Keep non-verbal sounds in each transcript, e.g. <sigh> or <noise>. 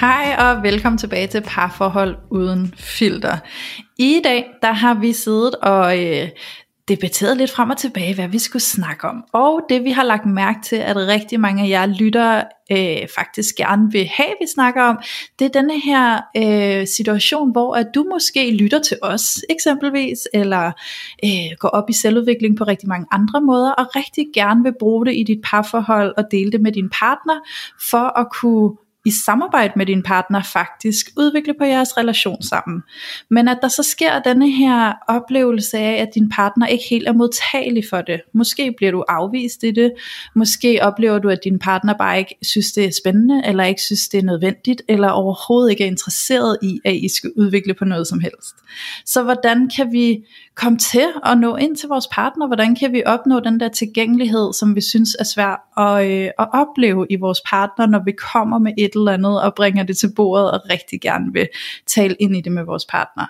Hej og velkommen tilbage til Parforhold Uden Filter. I dag der har vi siddet og øh, debatteret lidt frem og tilbage, hvad vi skulle snakke om. Og det vi har lagt mærke til, at rigtig mange af jer lyttere øh, faktisk gerne vil have, vi snakker om, det er denne her øh, situation, hvor at du måske lytter til os eksempelvis, eller øh, går op i selvudvikling på rigtig mange andre måder, og rigtig gerne vil bruge det i dit parforhold og dele det med din partner, for at kunne i samarbejde med din partner faktisk udvikle på jeres relation sammen. Men at der så sker denne her oplevelse af, at din partner ikke helt er modtagelig for det. Måske bliver du afvist i det. Måske oplever du, at din partner bare ikke synes, det er spændende, eller ikke synes, det er nødvendigt, eller overhovedet ikke er interesseret i, at I skal udvikle på noget som helst. Så hvordan kan vi komme til at nå ind til vores partner? Hvordan kan vi opnå den der tilgængelighed, som vi synes er svært at, øh, at opleve i vores partner, når vi kommer med et eller andet og bringer det til bordet og rigtig gerne vil tale ind i det med vores partner.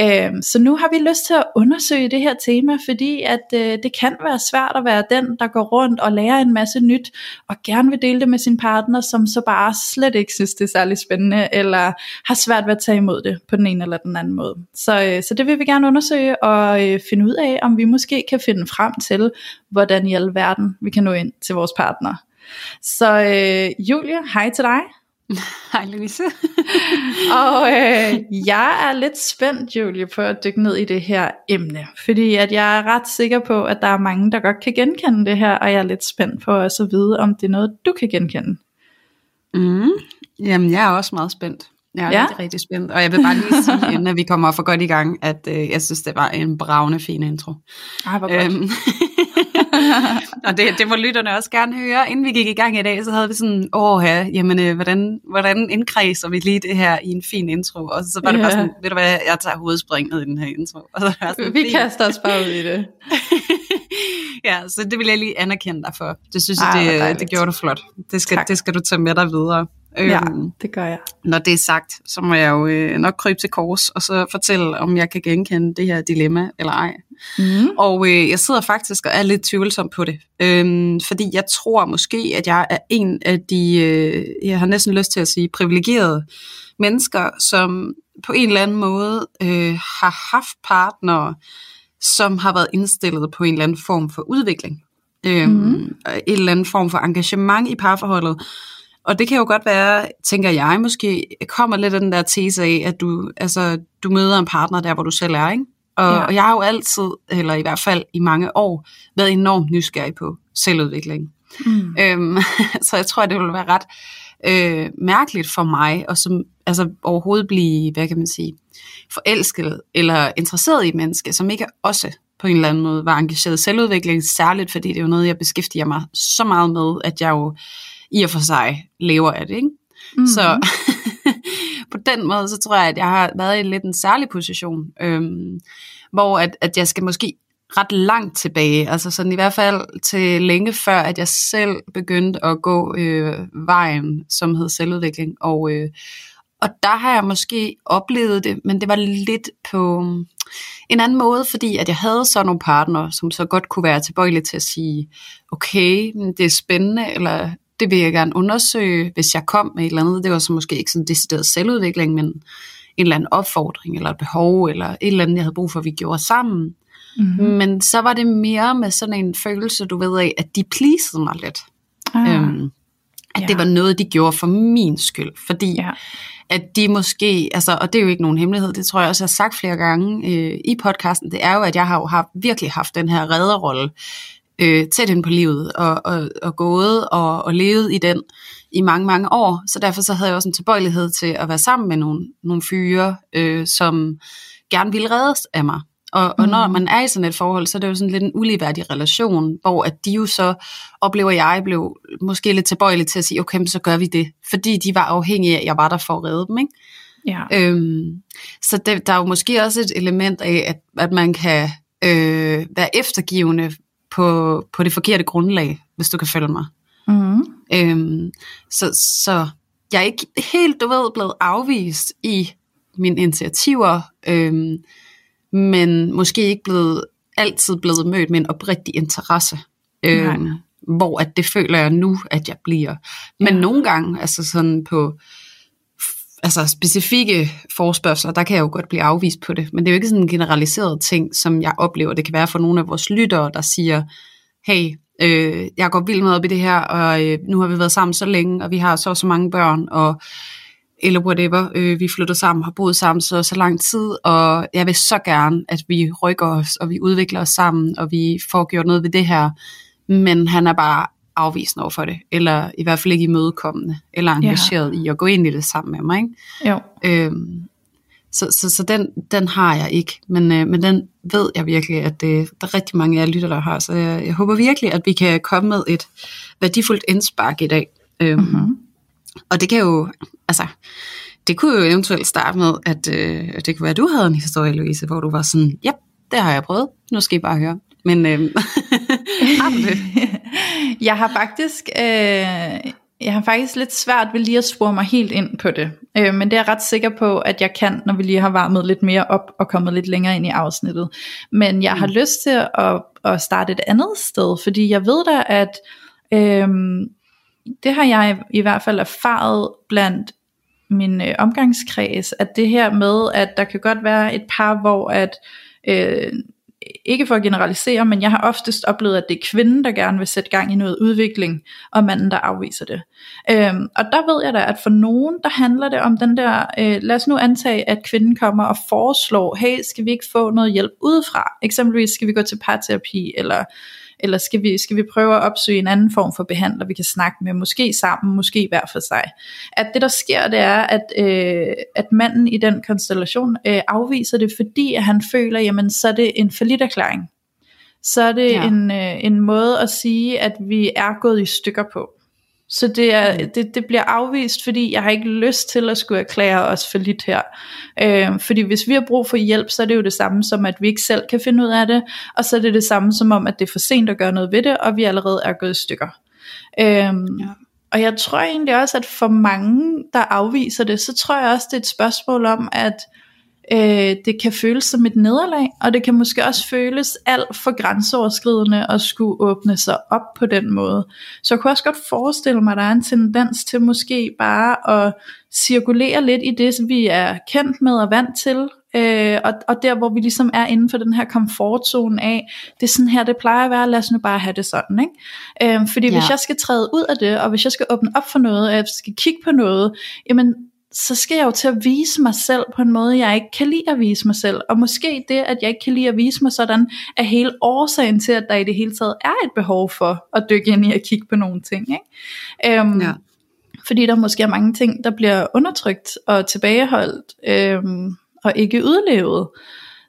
Øh, så nu har vi lyst til at undersøge det her tema, fordi at øh, det kan være svært at være den, der går rundt og lærer en masse nyt, og gerne vil dele det med sin partner, som så bare slet ikke synes, det er særlig spændende, eller har svært ved at tage imod det på den ene eller den anden måde. Så, øh, så det vil vi gerne undersøge, og og øh, finde ud af, om vi måske kan finde frem til, hvordan i alverden vi kan nå ind til vores partner. Så øh, Julie, hej til dig. <laughs> Hej Louise. <laughs> og øh, jeg er lidt spændt, Julie, på at dykke ned i det her emne, fordi at jeg er ret sikker på, at der er mange, der godt kan genkende det her, og jeg er lidt spændt på at så vide, om det er noget, du kan genkende. Mm. Jamen, jeg er også meget spændt. Er ja. rigtig, rigtig spændt. Og jeg vil bare lige sige, inden vi kommer for godt i gang, at øh, jeg synes, det var en bravende fin intro. Ej, hvor godt. Øhm, <laughs> og det, det må lytterne også gerne høre. Inden vi gik i gang i dag, så havde vi sådan, åh ja, jamen, øh, hvordan, hvordan indkredser vi lige det her i en fin intro? Og så var det ja. bare sådan, ved du hvad, jeg tager hovedspringet i den her intro. Og så var sådan, vi fint. kaster os bare ud i det. <laughs> ja, så det vil jeg lige anerkende dig for. Det synes Ej, jeg, det, det gjorde du flot. Det skal, det skal du tage med dig videre. Ja, øhm, det gør jeg. Når det er sagt, så må jeg jo øh, nok krybe til kors, og så fortælle, om jeg kan genkende det her dilemma eller ej. Mm. Og øh, jeg sidder faktisk og er lidt tvivlsom på det, øhm, fordi jeg tror måske, at jeg er en af de, øh, jeg har næsten lyst til at sige, privilegerede mennesker, som på en eller anden måde øh, har haft partnere, som har været indstillet på en eller anden form for udvikling. Øhm, mm. En eller anden form for engagement i parforholdet, og det kan jo godt være, tænker jeg måske, kommer lidt af den der tese af, at du, altså, du møder en partner der, hvor du selv er, ikke? Og, ja. og jeg har jo altid, eller i hvert fald i mange år, været enormt nysgerrig på selvudvikling. Mm. Øhm, <laughs> så jeg tror, at det ville være ret øh, mærkeligt for mig, og som altså overhovedet blive, hvad kan man sige, forelsket eller interesseret i et menneske, som ikke også på en eller anden måde var engageret i selvudvikling, særligt fordi det er jo noget, jeg beskæftiger mig så meget med, at jeg jo i og for sig lever af det. Ikke? Mm-hmm. Så <laughs> på den måde, så tror jeg, at jeg har været i lidt en særlig position, øhm, hvor at, at jeg skal måske ret langt tilbage, altså sådan i hvert fald til længe før, at jeg selv begyndte at gå øh, vejen, som hed selvudvikling, og, øh, og der har jeg måske oplevet det, men det var lidt på en anden måde, fordi at jeg havde så nogle partner, som så godt kunne være tilbøjelige til at sige, okay, det er spændende, eller det vil jeg gerne undersøge, hvis jeg kom med et eller andet. Det var så måske ikke sådan en decideret selvudvikling, men en eller anden opfordring, eller et behov, eller et eller andet, jeg havde brug for, at vi gjorde sammen. Mm-hmm. Men så var det mere med sådan en følelse, du ved af, at de pleasede mig lidt. Ah. Øhm, at ja. det var noget, de gjorde for min skyld. Fordi ja. at de måske, altså, og det er jo ikke nogen hemmelighed, det tror jeg også, jeg har sagt flere gange øh, i podcasten, det er jo, at jeg har jo haft, virkelig haft den her redderrolle øh, tæt ind på livet, og, og, og gået og, og levet i den i mange, mange år. Så derfor så havde jeg også en tilbøjelighed til at være sammen med nogle, nogle fyre, øh, som gerne ville reddes af mig. Og, og når mm. man er i sådan et forhold, så er det jo sådan lidt en uligeværdig relation, hvor at de jo så, oplever jeg, blev måske lidt tilbøjelig til at sige, okay, så gør vi det. Fordi de var afhængige af, at jeg var der for at redde dem, ikke? Ja. Øhm, så det, der er jo måske også et element af, at, at man kan øh, være eftergivende på, på det forkerte grundlag, hvis du kan følge mig. Mm. Øhm, så, så jeg er ikke helt, du ved, blevet afvist i mine initiativer, øhm, men måske ikke blevet altid blevet mødt med en oprigtig interesse. Øhm, hvor at det føler jeg nu, at jeg bliver. Men Ja. nogle gange, altså sådan på altså specifikke forspørgseler, der kan jeg jo godt blive afvist på det, men det er jo ikke sådan en generaliseret ting, som jeg oplever. Det kan være for nogle af vores lyttere, der siger, hey, øh, jeg går vildt med op i det her, og øh, nu har vi været sammen så længe, og vi har så og så mange børn, og eller whatever, øh, vi flytter sammen, har boet sammen så så lang tid, og jeg vil så gerne, at vi rykker os, og vi udvikler os sammen, og vi får gjort noget ved det her, men han er bare afvisende over for det, eller i hvert fald ikke imødekommende, eller engageret ja. i at gå ind i det sammen med mig. Ikke? Jo. Øhm, så så, så den, den har jeg ikke, men, øh, men den ved jeg virkelig, at det, der er rigtig mange af jer lytter, der har, så jeg, jeg håber virkelig, at vi kan komme med et værdifuldt indspark i dag. Øhm, Mhm. Og det kan jo, altså, det kunne jo eventuelt starte med, at øh, det kunne være, at du havde en historie, Louise, hvor du var sådan, ja, det har jeg prøvet, nu skal I bare høre. Men øh, <laughs> har du det? <laughs> jeg har faktisk øh, jeg har faktisk lidt svært ved lige at spore mig helt ind på det. Øh, men det er jeg ret sikker på, at jeg kan, når vi lige har varmet lidt mere op og kommet lidt længere ind i afsnittet. Men jeg har Mm. lyst til at, at starte et andet sted, fordi jeg ved da, at øh, det har jeg i hvert fald erfaret blandt min øh, omgangskreds, at det her med, at der kan godt være et par, hvor at øh, ikke for at generalisere, men jeg har oftest oplevet, at det er kvinden, der gerne vil sætte gang i noget udvikling, og manden, der afviser det. Øhm, og der ved jeg da, at for nogen, der handler det om den der, øh, lad os nu antage, at kvinden kommer og foreslår, hey, skal vi ikke få noget hjælp udefra? Eksempelvis skal vi gå til parterapi, eller eller skal vi, skal vi prøve at opsøge en anden form for behandler, vi kan snakke med, måske sammen, måske hver for sig. At det der sker, det er, at, øh, at manden i den konstellation øh, afviser det, fordi at han føler, jamen så er det en erklæring. Så er det ja. en, øh, en måde at sige, at vi er gået i stykker på. Så det, er, det, det bliver afvist, fordi jeg har ikke lyst til at skulle erklære os for lidt her. Øh, fordi hvis vi har brug for hjælp, så er det jo det samme som, at vi ikke selv kan finde ud af det, og så er det det samme som om, at det er for sent at gøre noget ved det, og vi allerede er gået i stykker. Øh, ja. Og jeg tror egentlig også, at for mange, der afviser det, så tror jeg også, det er et spørgsmål om, at øh, det kan føles som et nederlag, og det kan måske også føles alt for grænseoverskridende at skulle åbne sig op på den måde. Så jeg kunne også godt forestille mig, at der er en tendens til måske bare at cirkulere lidt i det, som vi er kendt med og vant til, øh, og, og der hvor vi ligesom er inden for den her komfortzone af, det er sådan her det plejer at være, lad os nu bare have det sådan. Ikke? Øh, fordi ja. hvis jeg skal træde ud af det, og hvis jeg skal åbne op for noget, og jeg skal kigge på noget, jamen så skal jeg jo til at vise mig selv på en måde, jeg ikke kan lide at vise mig selv. Og måske det, at jeg ikke kan lide at vise mig sådan, er hele årsagen til, at der i det hele taget er et behov for at dykke ind i at kigge på nogle ting. Ikke? Øhm, Ja. Fordi der måske er mange ting, der bliver undertrykt og tilbageholdt øhm, og ikke udlevet.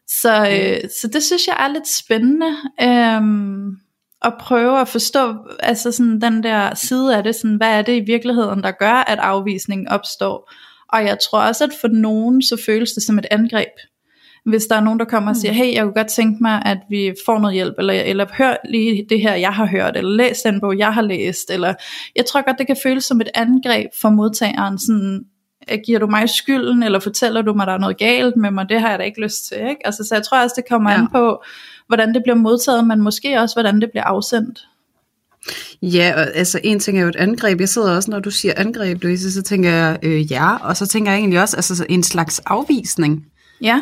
Så, øh, så det synes jeg er lidt spændende. Øhm, at prøve at forstå altså sådan den der side af det, sådan, hvad er det i virkeligheden, der gør, at afvisningen opstår. Og jeg tror også, at for nogen, så føles det som et angreb. Hvis der er nogen, der kommer og siger, hey, jeg kunne godt tænke mig, at vi får noget hjælp, eller, eller hør lige det her, jeg har hørt, eller læs den bog, jeg har læst, eller jeg tror godt, det kan føles som et angreb for modtageren, sådan, "Øh, giver du mig skylden, eller fortæller du mig, der er noget galt med mig, det har jeg da ikke lyst til, ikke? Altså, så jeg tror også, det kommer ja. an på, hvordan det bliver modtaget, men måske også, hvordan det bliver afsendt. Ja, og altså en ting er jo et angreb. Jeg sidder også, når du siger angreb, Louise, så tænker jeg øh, ja, og så tænker jeg egentlig også altså, en slags afvisning. Ja,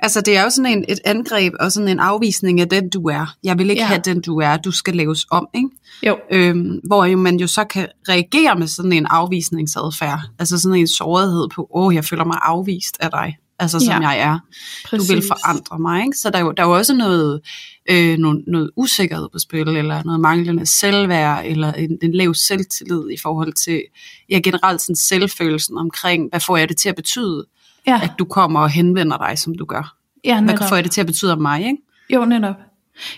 Altså det er jo sådan en, et angreb og sådan en afvisning af den, du er. Jeg vil ikke Ja. have den, du er. Du skal laves om, ikke? jo, Øhm, hvor jo man jo så kan reagere med sådan en afvisningsadfærd. Altså sådan en sårighed på, åh, jeg føler mig afvist af dig. Altså som Ja. jeg er. præcis. Du vil forandre mig, ikke? Så der er jo, der er jo også noget, øh, noget, noget usikkerhed på spil, eller noget manglende selvværd, eller en, en lav selvtillid i forhold til, ja, generelt sådan selvfølelsen omkring, hvad får jeg det til at betyde, Ja, at du kommer og henvender dig, som du gør. ja Hvad netop. får jeg det til at betyde om mig, ikke? Jo, netop.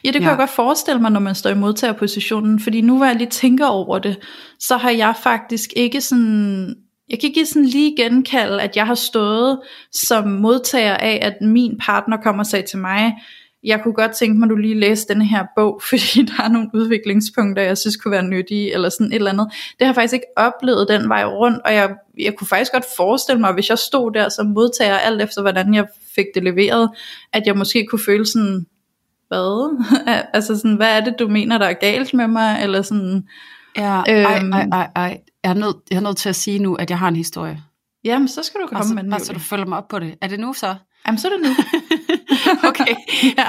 Ja, det kan ja. jeg godt forestille mig, når man står i modtagerpositionen, fordi nu hvor jeg lige tænker over det, så har jeg faktisk ikke sådan, jeg kan ikke sådan lige genkalde, at jeg har stået som modtager af, at min partner kommer og sagde til mig, jeg kunne godt tænke mig, at du lige læste denne her bog, <laughs> fordi der er nogle udviklingspunkter, jeg synes kunne være nyttige, eller sådan et eller andet. Det har jeg faktisk ikke oplevet den vej rundt, og jeg, jeg kunne faktisk godt forestille mig, hvis jeg stod der som modtager, alt efter hvordan jeg fik det leveret, at jeg måske kunne føle sådan, hvad? <laughs> altså sådan, hvad er det, du mener, der er galt med mig? Eller sådan, Ja, ej, Øhm. ej, ej, ej. Jeg er, nødt, jeg er nødt til at sige nu, at jeg har en historie. jamen, så skal du komme Bare så, med den. bare så du følger mig op på det. Er det nu så? Jamen, så er det nu. <laughs> <laughs> Okay. ja.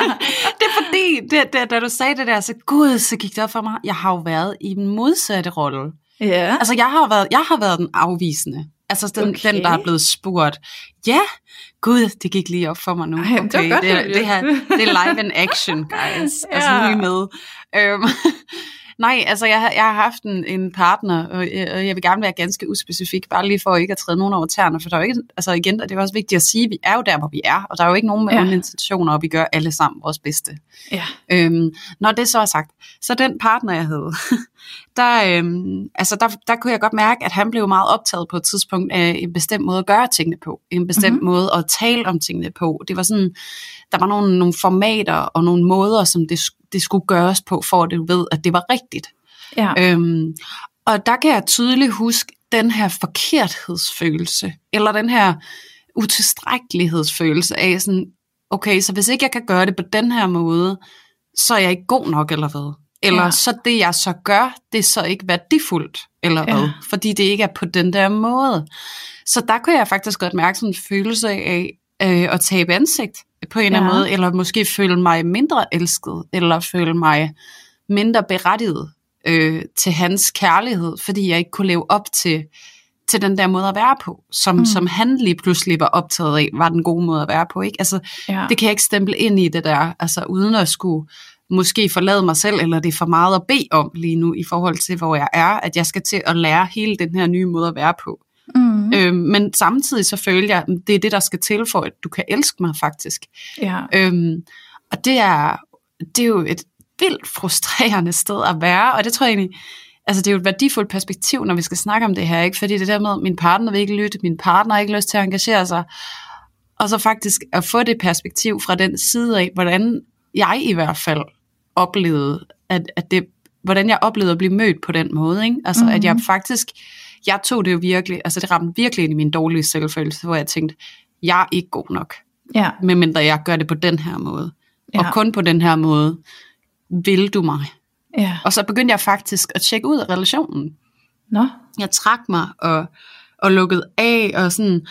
Det er fordi, det, det, da du sagde det der, så gud, så gik det op for mig. Jeg har jo været i den modsatte rolle. ja. Altså, jeg har været, jeg har været den afvisende. Altså, den, Okay. okay. den der er blevet spurgt. Ja, gud, det gik lige op for mig nu. Ej, det var godt, det, er- det, her, det er live in <laughs> action, guys. Altså, nu er I Ja. med. Øhm, nej, altså, jeg, har- jeg har haft en, en partner, og jeg, og jeg vil gerne være ganske uspecifik, bare lige for ikke at træde nogen over tæerne, for der er jo ikke, altså igen, og det er også vigtigt at sige, at vi er jo der, hvor vi er, og der er jo ikke nogen med Ja. intentioner, og vi gør alle sammen vores bedste. ja. Øhm, når det så er sagt, så den partner, jeg havde, <laughs> der, øhm, altså der, der kunne jeg godt mærke, at han blev meget optaget på et tidspunkt af en bestemt måde at gøre tingene på, en bestemt Mhm. mm-hmm. måde at tale om tingene på. Det var sådan, der var nogle, nogle formater og nogle måder, som det, det skulle gøres på, for at du ved, at det var rigtigt. ja. Øhm, og der kan jeg tydeligt huske den her forkerthedsfølelse, eller den her utilstrækkelighedsfølelse af sådan, okay, så hvis ikke jeg kan gøre det på den her måde, så er jeg ikke god nok, eller hvad? Eller Ja. så det, jeg så gør, det er så ikke værdifuldt, eller ja. hvad? Fordi det ikke er på den der måde. Så der kunne jeg faktisk godt mærke sådan en følelse af øh, at tabe ansigt på en eller anden Ja. måde, eller måske føle mig mindre elsket, eller føle mig mindre berettiget øh, til hans kærlighed, fordi jeg ikke kunne leve op til, til den der måde at være på, som, mm. som han lige pludselig var optaget af, var den gode måde at være på. Ikke? Altså, ja. det kan jeg ikke stemple ind i det der, altså uden at skulle måske forlade mig selv, eller det er for meget at bede om lige nu, i forhold til, hvor jeg er, at jeg skal til at lære hele den her nye måde at være på. Mm. Mm. Øhm, men samtidig så føler jeg, at det er det, der skal til for, at du kan elske mig faktisk. ja. Øhm, og det er, det er jo et vildt frustrerende sted at være, og det tror jeg egentlig, altså det er jo et værdifuldt perspektiv, når vi skal snakke om det her, ikke? fordi det der med, at min partner vil ikke lytte, min partner har ikke lyst til at engagere sig, og så faktisk at få det perspektiv fra den side af, hvordan jeg i hvert fald oplevede, at, at det, hvordan jeg oplevede at blive mødt på den måde, ikke? altså mm-hmm. at jeg faktisk, jeg tog det jo virkelig, altså det ramte virkelig ind i min dårlige selvfølelse, hvor jeg tænkte, jeg er ikke god nok, ja. medmindre jeg gør det på den her måde. Ja. Og kun på den her måde vil du mig. ja. Og så begyndte jeg faktisk at tjekke ud af relationen. Nå. Jeg trak mig og, og lukkede af, og sådan,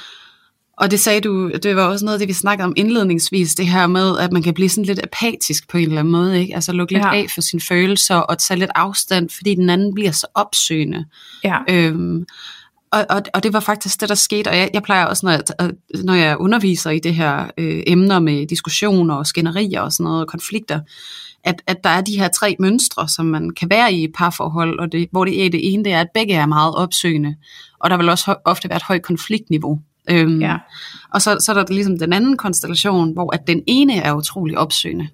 og det sagde du, det var også noget af det, vi snakkede om indledningsvis, det her med, at man kan blive sådan lidt apatisk på en eller anden måde, ikke? Altså lukke lidt Ja. af for sine følelser, og tage lidt afstand, fordi den anden bliver så opsøgende. Ja. Øhm, og, og, og det var faktisk det, der skete, og jeg, jeg plejer også, når jeg, at- når jeg underviser i det her øh, emner med diskussioner og skænderier og sådan noget, og konflikter, at, at der er de her tre mønstre, som man kan være i et parforhold, og det, hvor det er det ene, det er, at begge er meget opsøgende, og der vil også ofte være et højt konfliktniveau. Øhm, Ja. Og så, så er der ligesom den anden konstellation, hvor at den ene er utrolig opsøgende,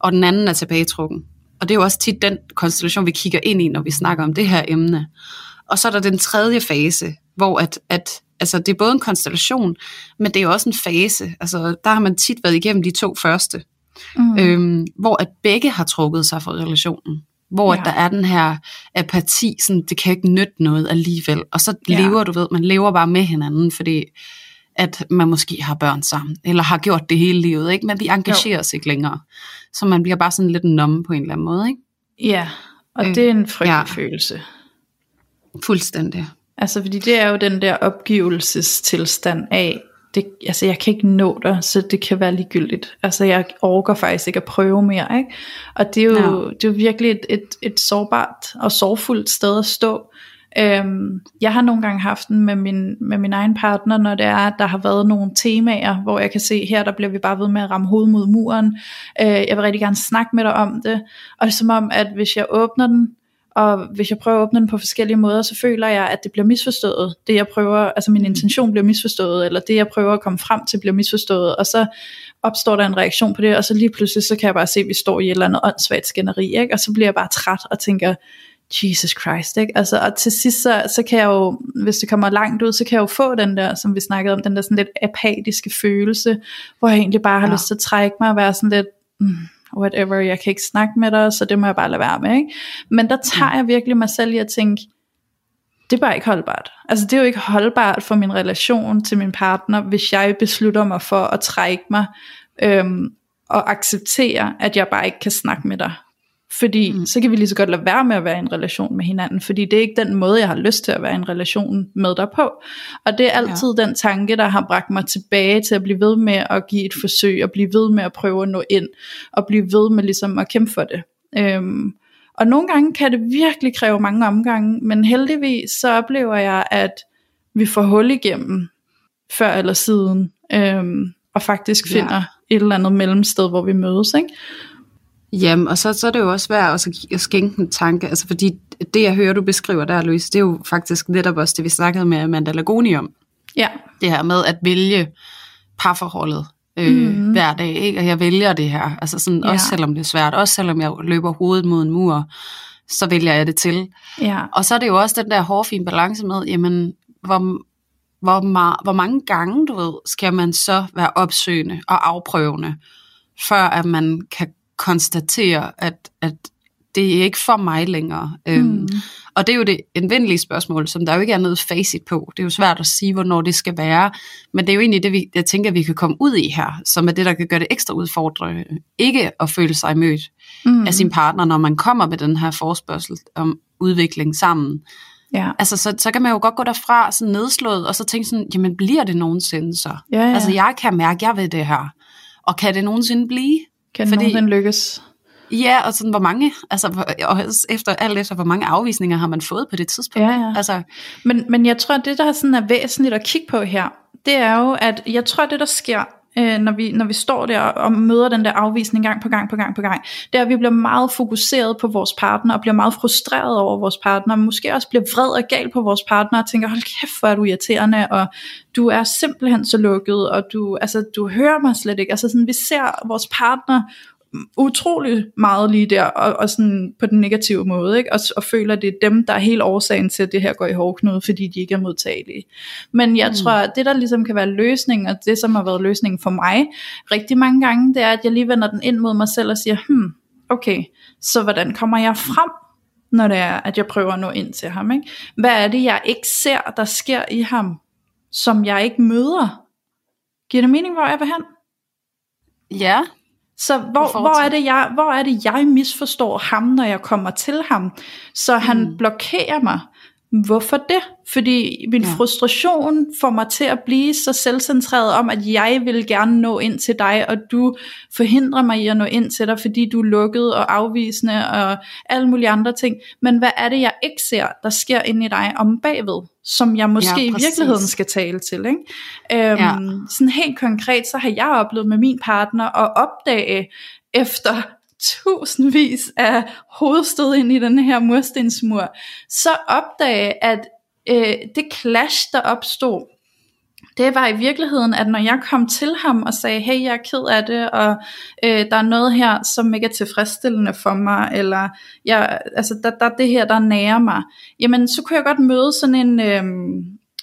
og den anden er tilbagetrukken. Og det er jo også tit den konstellation, vi kigger ind i, når vi snakker om det her emne. Og så er der den tredje fase, hvor at, at altså det er både en konstellation, men det er jo også en fase. Altså der har man tit været igennem de to første, Mm. øhm, hvor at begge har trukket sig fra relationen. Hvor Ja. der er den her apati, sådan, det kan ikke nytte noget alligevel. Og så Ja. lever du ved, man lever bare med hinanden, fordi at man måske har børn sammen, eller har gjort det hele livet, ikke? men vi engagerer os ikke længere. Så man bliver bare sådan lidt numme på en eller anden måde. Ikke? Ja. Og Øh, det er en frygtelig ja. følelse. Fuldstændig. Altså, fordi det er jo den der opgivelsestilstand af, det, altså jeg kan ikke nå dig, så det kan være ligegyldigt. Altså jeg orker faktisk ikke at prøve mere, ikke? Og det er jo, Ja. det er jo virkelig et, et, et sårbart og sorgfuldt sted at stå. Øhm, jeg har nogle gange haft den med min, med min egen partner, når det er, at der har været nogle temaer, hvor jeg kan se, her der bliver vi bare ved med at ramme hovedet mod muren. Øh, jeg vil rigtig gerne snakke med dig om det. Og det er som om, at hvis jeg åbner den, og hvis jeg prøver at åbne den på forskellige måder, så føler jeg, at det bliver misforstået. Det jeg prøver, altså min intention bliver misforstået, eller det jeg prøver at komme frem til bliver misforstået, og så opstår der en reaktion på det, og så lige pludselig, så kan jeg bare se, at vi står i et eller andet åndssvagt skænderi, ikke? og så bliver jeg bare træt og tænker, Jesus Christ, ikke? Altså, og til sidst, så, så kan jeg jo, hvis det kommer langt ud, så kan jeg jo få den der, som vi snakkede om, den der sådan lidt apatiske følelse, hvor jeg egentlig bare har ja. Lyst til at trække mig og være sådan lidt, mm, whatever, jeg kan ikke snakke med dig, så det må jeg bare lade være med. Ikke? Men der tager jeg virkelig mig selv i at tænke, det er bare ikke holdbart. Altså det er jo ikke holdbart for min relation til min partner, hvis jeg beslutter mig for at trække mig øhm, og acceptere, at jeg bare ikke kan snakke med dig. Fordi mm. så kan vi lige så godt lade være med at være i en relation med hinanden, fordi det er ikke den måde, jeg har lyst til at være i en relation med dig på. Og det er altid ja. den tanke, der har bragt mig tilbage til at blive ved med at give et forsøg, og blive ved med at prøve at nå ind, og blive ved med ligesom at kæmpe for det. Øhm, og nogle gange kan det virkelig kræve mange omgange, men heldigvis så oplever jeg, at vi får hul igennem før eller siden, øhm, og faktisk finder ja. et eller andet mellemsted, hvor vi mødes. Ikke? Jamen, og så, så er det jo også værd at, at skænke en tanke, altså fordi det, jeg hører, du beskriver der, Louise, det er jo faktisk netop også det, vi snakkede med Amanda Lagoni om. Ja. Det her med at vælge parforholdet øh, mm. hver dag, ikke? og jeg vælger det her, altså sådan, ja. også selvom det er svært, også selvom jeg løber hovedet mod en mur, så vælger jeg det til. Ja. Og så er det jo også den der hårfine balance med, jamen, hvor, hvor, ma- hvor mange gange, du ved, skal man så være opsøgende og afprøvende, før at man kan konstatere, at, at det er ikke for mig længere. Mm. Øhm, og det er jo det indvendelige spørgsmål, som der jo ikke er noget facit på. Det er jo svært at sige, hvornår det skal være. Men det er jo egentlig det, vi, jeg tænker, vi kan komme ud i her, som er det, der kan gøre det ekstra udfordrende. Ikke at føle sig mødt mm. af sin partner, når man kommer med den her forspørgsel om udvikling sammen. Ja. Altså, så, så kan man jo godt gå derfra sådan nedslået, og så tænke sådan, jamen bliver det nogensinde så? Ja, ja. Altså, jeg kan mærke, jeg ved det her. Og kan det nogensinde blive? Kan Fordi, nogensinde lykkes? Ja, og sådan hvor mange, altså og efter alt efter, hvor mange afvisninger har man fået på det tidspunkt. Ja, ja. Altså, men, men jeg tror, det, der sådan er væsentligt at kigge på her, det er jo, at jeg tror, det der sker, øh, når, vi, når vi står der og møder den der afvisning gang på gang på gang på gang, det er, at vi bliver meget fokuseret på vores partner, og bliver meget frustreret over vores partner, og måske også bliver vred og gal på vores partner, og tænker, hold kæft, hvor er du irriterende, og du er simpelthen så lukket, og du, altså, du hører mig slet ikke. Altså sådan, vi ser vores partner utrolig meget lige der, og, og sådan på den negative måde, ikke? Og, og føler, at det er dem, der er helt årsagen til, at det her går i hårdknude, fordi de ikke er modtagelige. Men jeg mm. tror, at det, der ligesom kan være løsningen, og det, som har været løsningen for mig rigtig mange gange, det er, at jeg lige vender den ind mod mig selv og siger, hmm, okay, så hvordan kommer jeg frem, når det er, at jeg prøver at nå ind til ham? Ikke? Hvad er det, jeg ikke ser, der sker i ham, som jeg ikke møder? Giver det mening, hvor jeg vil hen? Ja, så hvor, hvor, er det, jeg, hvor er det, jeg misforstår ham, når jeg kommer til ham, så han mm. blokerer mig? Hvorfor det? Fordi min ja. frustration får mig til at blive så selvcentreret om, at jeg vil gerne nå ind til dig, og du forhindrer mig i at nå ind til dig, fordi du er lukket og afvisende og alle mulige andre ting. Men hvad er det, jeg ikke ser, der sker inde i dig om bagved, som jeg måske ja, i virkeligheden skal tale til? Ikke? Øhm, ja. Sådan helt konkret, så har jeg oplevet med min partner at opdage efter tusindvis af hovedstød ind i den her murstensmur, så opdage, at øh, det clash, der opstod, det var i virkeligheden, at når jeg kom til ham og sagde, hey, jeg er ked af det, og øh, der er noget her, som ikke er tilfredsstillende for mig, eller jeg, altså, der, der er det her, der nærer mig, jamen så kunne jeg godt møde sådan en, øh,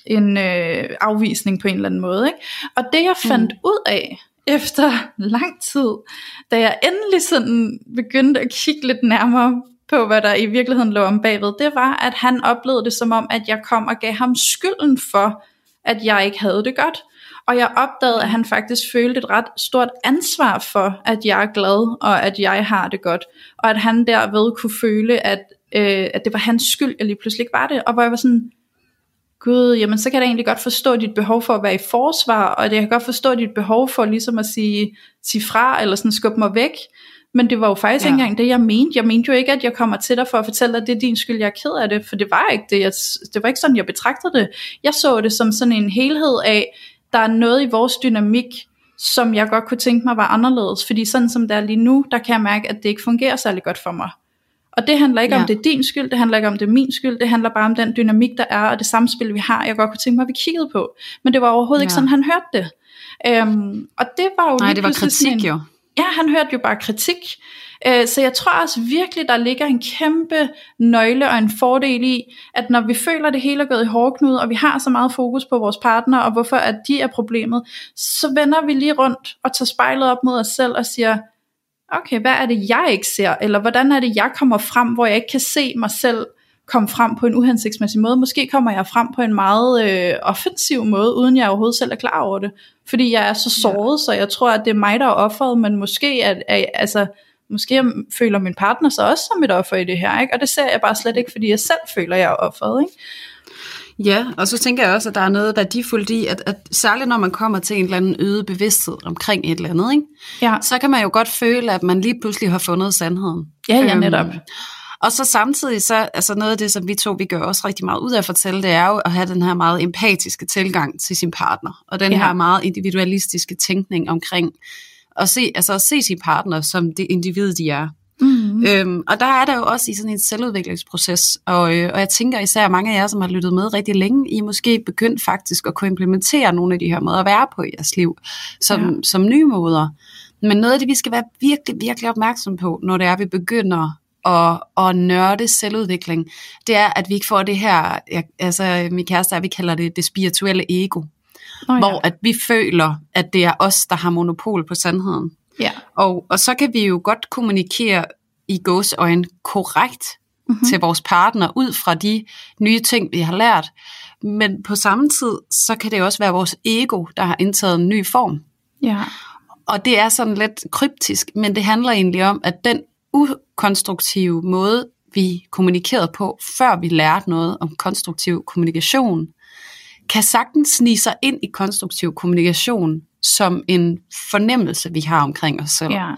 en øh, afvisning på en eller anden måde. Ikke? Og det jeg fandt mm. ud af, efter lang tid, da jeg endelig sådan begyndte at kigge lidt nærmere på, hvad der i virkeligheden lå om bagved, det var, at han oplevede det som om, at jeg kom og gav ham skylden for, at jeg ikke havde det godt. Og jeg opdagede, at han faktisk følte et ret stort ansvar for, at jeg er glad, og at jeg har det godt. Og at han derved kunne føle, at, øh, at det var hans skyld, jeg lige pludselig ikke var det. Og hvor jeg var sådan, gud, jamen så kan jeg egentlig godt forstå dit behov for at være i forsvar, og jeg kan godt forstå dit behov for ligesom at sige, sige fra, eller sådan skubbe mig væk. Men det var jo faktisk ja. ikke engang det, jeg mente. Jeg mente jo ikke, at jeg kommer til dig for at fortælle dig, at det er din skyld, jeg er ked af det, for det var ikke det. Jeg, det var ikke sådan, jeg betragtede det. Jeg så det som sådan en helhed af, der er noget i vores dynamik, som jeg godt kunne tænke mig var anderledes, fordi sådan som det er lige nu, der kan jeg mærke, at det ikke fungerer særlig godt for mig. Og det handler ikke ja. om, det er din skyld, det handler ikke om, det er min skyld, det handler bare om den dynamik, der er, og det samspil, vi har, jeg godt kunne tænke mig, at vi kiggede på. Men det var overhovedet ja. ikke sådan, han hørte det. Øhm, og det var jo Nej, det var kritik en, jo. Ja, han hørte jo bare kritik. Øh, så jeg tror også virkelig, der ligger en kæmpe nøgle og en fordel i, at når vi føler, at det hele er gået i hårdknude, og vi har så meget fokus på vores partner, og hvorfor at de er problemet, så vender vi lige rundt og tager spejlet op mod os selv og siger, okay, hvad er det, jeg ikke ser? Eller hvordan er det, jeg kommer frem, hvor jeg ikke kan se mig selv komme frem på en uhensigtsmæssig måde. Måske kommer jeg frem på en meget øh, offensiv måde, uden jeg overhovedet selv er klar over det. Fordi jeg er så såret, ja. så jeg tror, at det er mig, der er offeret, men måske, at, at, altså, måske føler min partner sig også som et offer i det her, ikke? og det ser jeg bare slet ikke, fordi jeg selv føler, jeg er offeret. Ikke? Ja, og så tænker jeg også, at der er noget værdifuldt i, at, at særligt når man kommer til en eller anden øget bevidsthed omkring et eller andet, ikke? Ja. så kan man jo godt føle, at man lige pludselig har fundet sandheden. Ja, ja, netop. Øhm, og så samtidig, så altså noget af det, som vi to vi gør også rigtig meget ud af at fortælle, det er jo at have den her meget empatiske tilgang til sin partner, og den ja. her meget individualistiske tænkning omkring at se, altså at se sin partner som det individ, de er. Mm-hmm. Øhm, og der er der jo også i sådan en selvudviklingsproces, og, øh, og jeg tænker især mange af jer, som har lyttet med rigtig længe, I måske begyndt faktisk at kunne implementere nogle af de her måder at være på i jeres liv, som, ja. som nye måder. Men noget af det, vi skal være virkelig, virkelig opmærksom på, når det er, at vi begynder at, at nørde selvudvikling, det er, at vi ikke får det her, jeg, altså min kæreste vi kalder det det spirituelle ego, oh, ja. hvor at vi føler, at det er os, der har monopol på sandheden. Ja. Og, og så kan vi jo godt kommunikere i gåsøjne korrekt mm-hmm. til vores partner, ud fra de nye ting, vi har lært. Men på samme tid, så kan det også være vores ego, der har indtaget en ny form. Ja. Og det er sådan lidt kryptisk, men det handler egentlig om, at den ukonstruktive måde, vi kommunikerede på, før vi lærte noget om konstruktiv kommunikation, kan sagtens snige sig ind i konstruktiv kommunikation som en fornemmelse, vi har omkring os selv. Ja.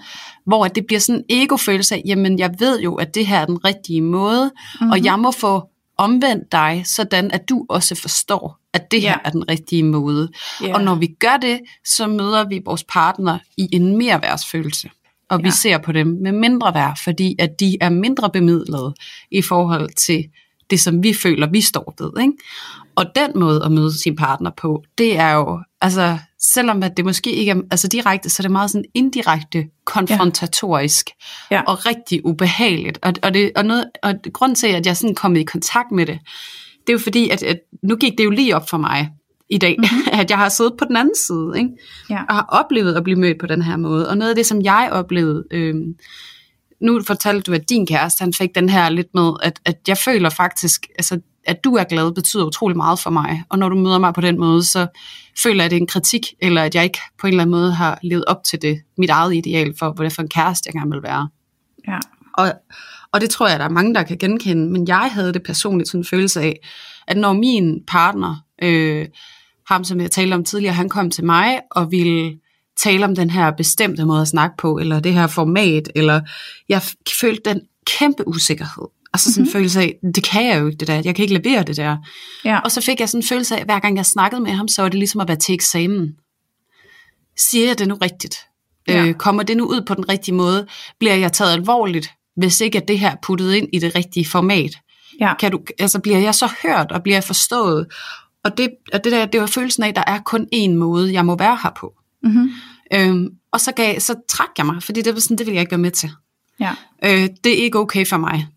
Hvor det bliver sådan en egofølelse af, jamen jeg ved jo, at det her er den rigtige måde, mm-hmm. og jeg må få omvendt dig, sådan at du også forstår, at det her er den rigtige måde. Ja. Og når vi gør det, så møder vi vores partner i en mere værtsfølelse. Og ja. vi ser på dem med mindre værd, fordi at de er mindre bemidlede i forhold til det, som vi føler, vi står ved. Ikke? Og den måde at møde sin partner på, det er jo, altså selvom at det måske ikke er altså direkte, så er det meget sådan indirekte konfrontatorisk ja. Ja. og rigtig ubehageligt. Og, og, det, og, noget, og grund til, at jeg sådan kom i kontakt med det, det er jo fordi, at, at nu gik det jo lige op for mig i dag, mm-hmm. <laughs> at jeg har siddet på den anden side, ikke? Ja. og har oplevet at blive mødt på den her måde. Og noget af det, som jeg oplevede, øh, nu fortalte du, at din kæreste, han fik den her lidt med, at, at jeg føler faktisk, altså, at du er glad, betyder utrolig meget for mig. Og når du møder mig på den måde, så føler jeg, at det er en kritik, eller at jeg ikke på en eller anden måde har levet op til det, mit eget ideal for, hvad for en kæreste, jeg gerne vil være. Ja. Og, og det tror jeg, der er mange, der kan genkende, men jeg havde det personligt sådan en følelse af, at når min partner, øh, ham som jeg talte om tidligere, han kom til mig og ville tale om den her bestemte måde at snakke på, eller det her format, eller jeg følte den kæmpe usikkerhed. Altså sådan mm-hmm. en følelse af, det kan jeg jo ikke det der, jeg kan ikke levere det der. Ja. Og så fik jeg sådan en følelse af, hver gang jeg snakkede med ham, så var det ligesom at være til eksamen. Siger jeg det nu rigtigt? Ja. Øh, kommer det nu ud på den rigtige måde? Bliver jeg taget alvorligt, hvis ikke at det her er puttet ind i det rigtige format? Ja. Kan du, altså bliver jeg så hørt, og bliver jeg forstået? Og det, og det der, det var følelsen af, at der er kun én måde, jeg må være her på. Mm-hmm. Øhm, og så, gav, så trak jeg mig, fordi det var sådan, det ville jeg ikke være med til. Ja. Øh, det er ikke okay for mig.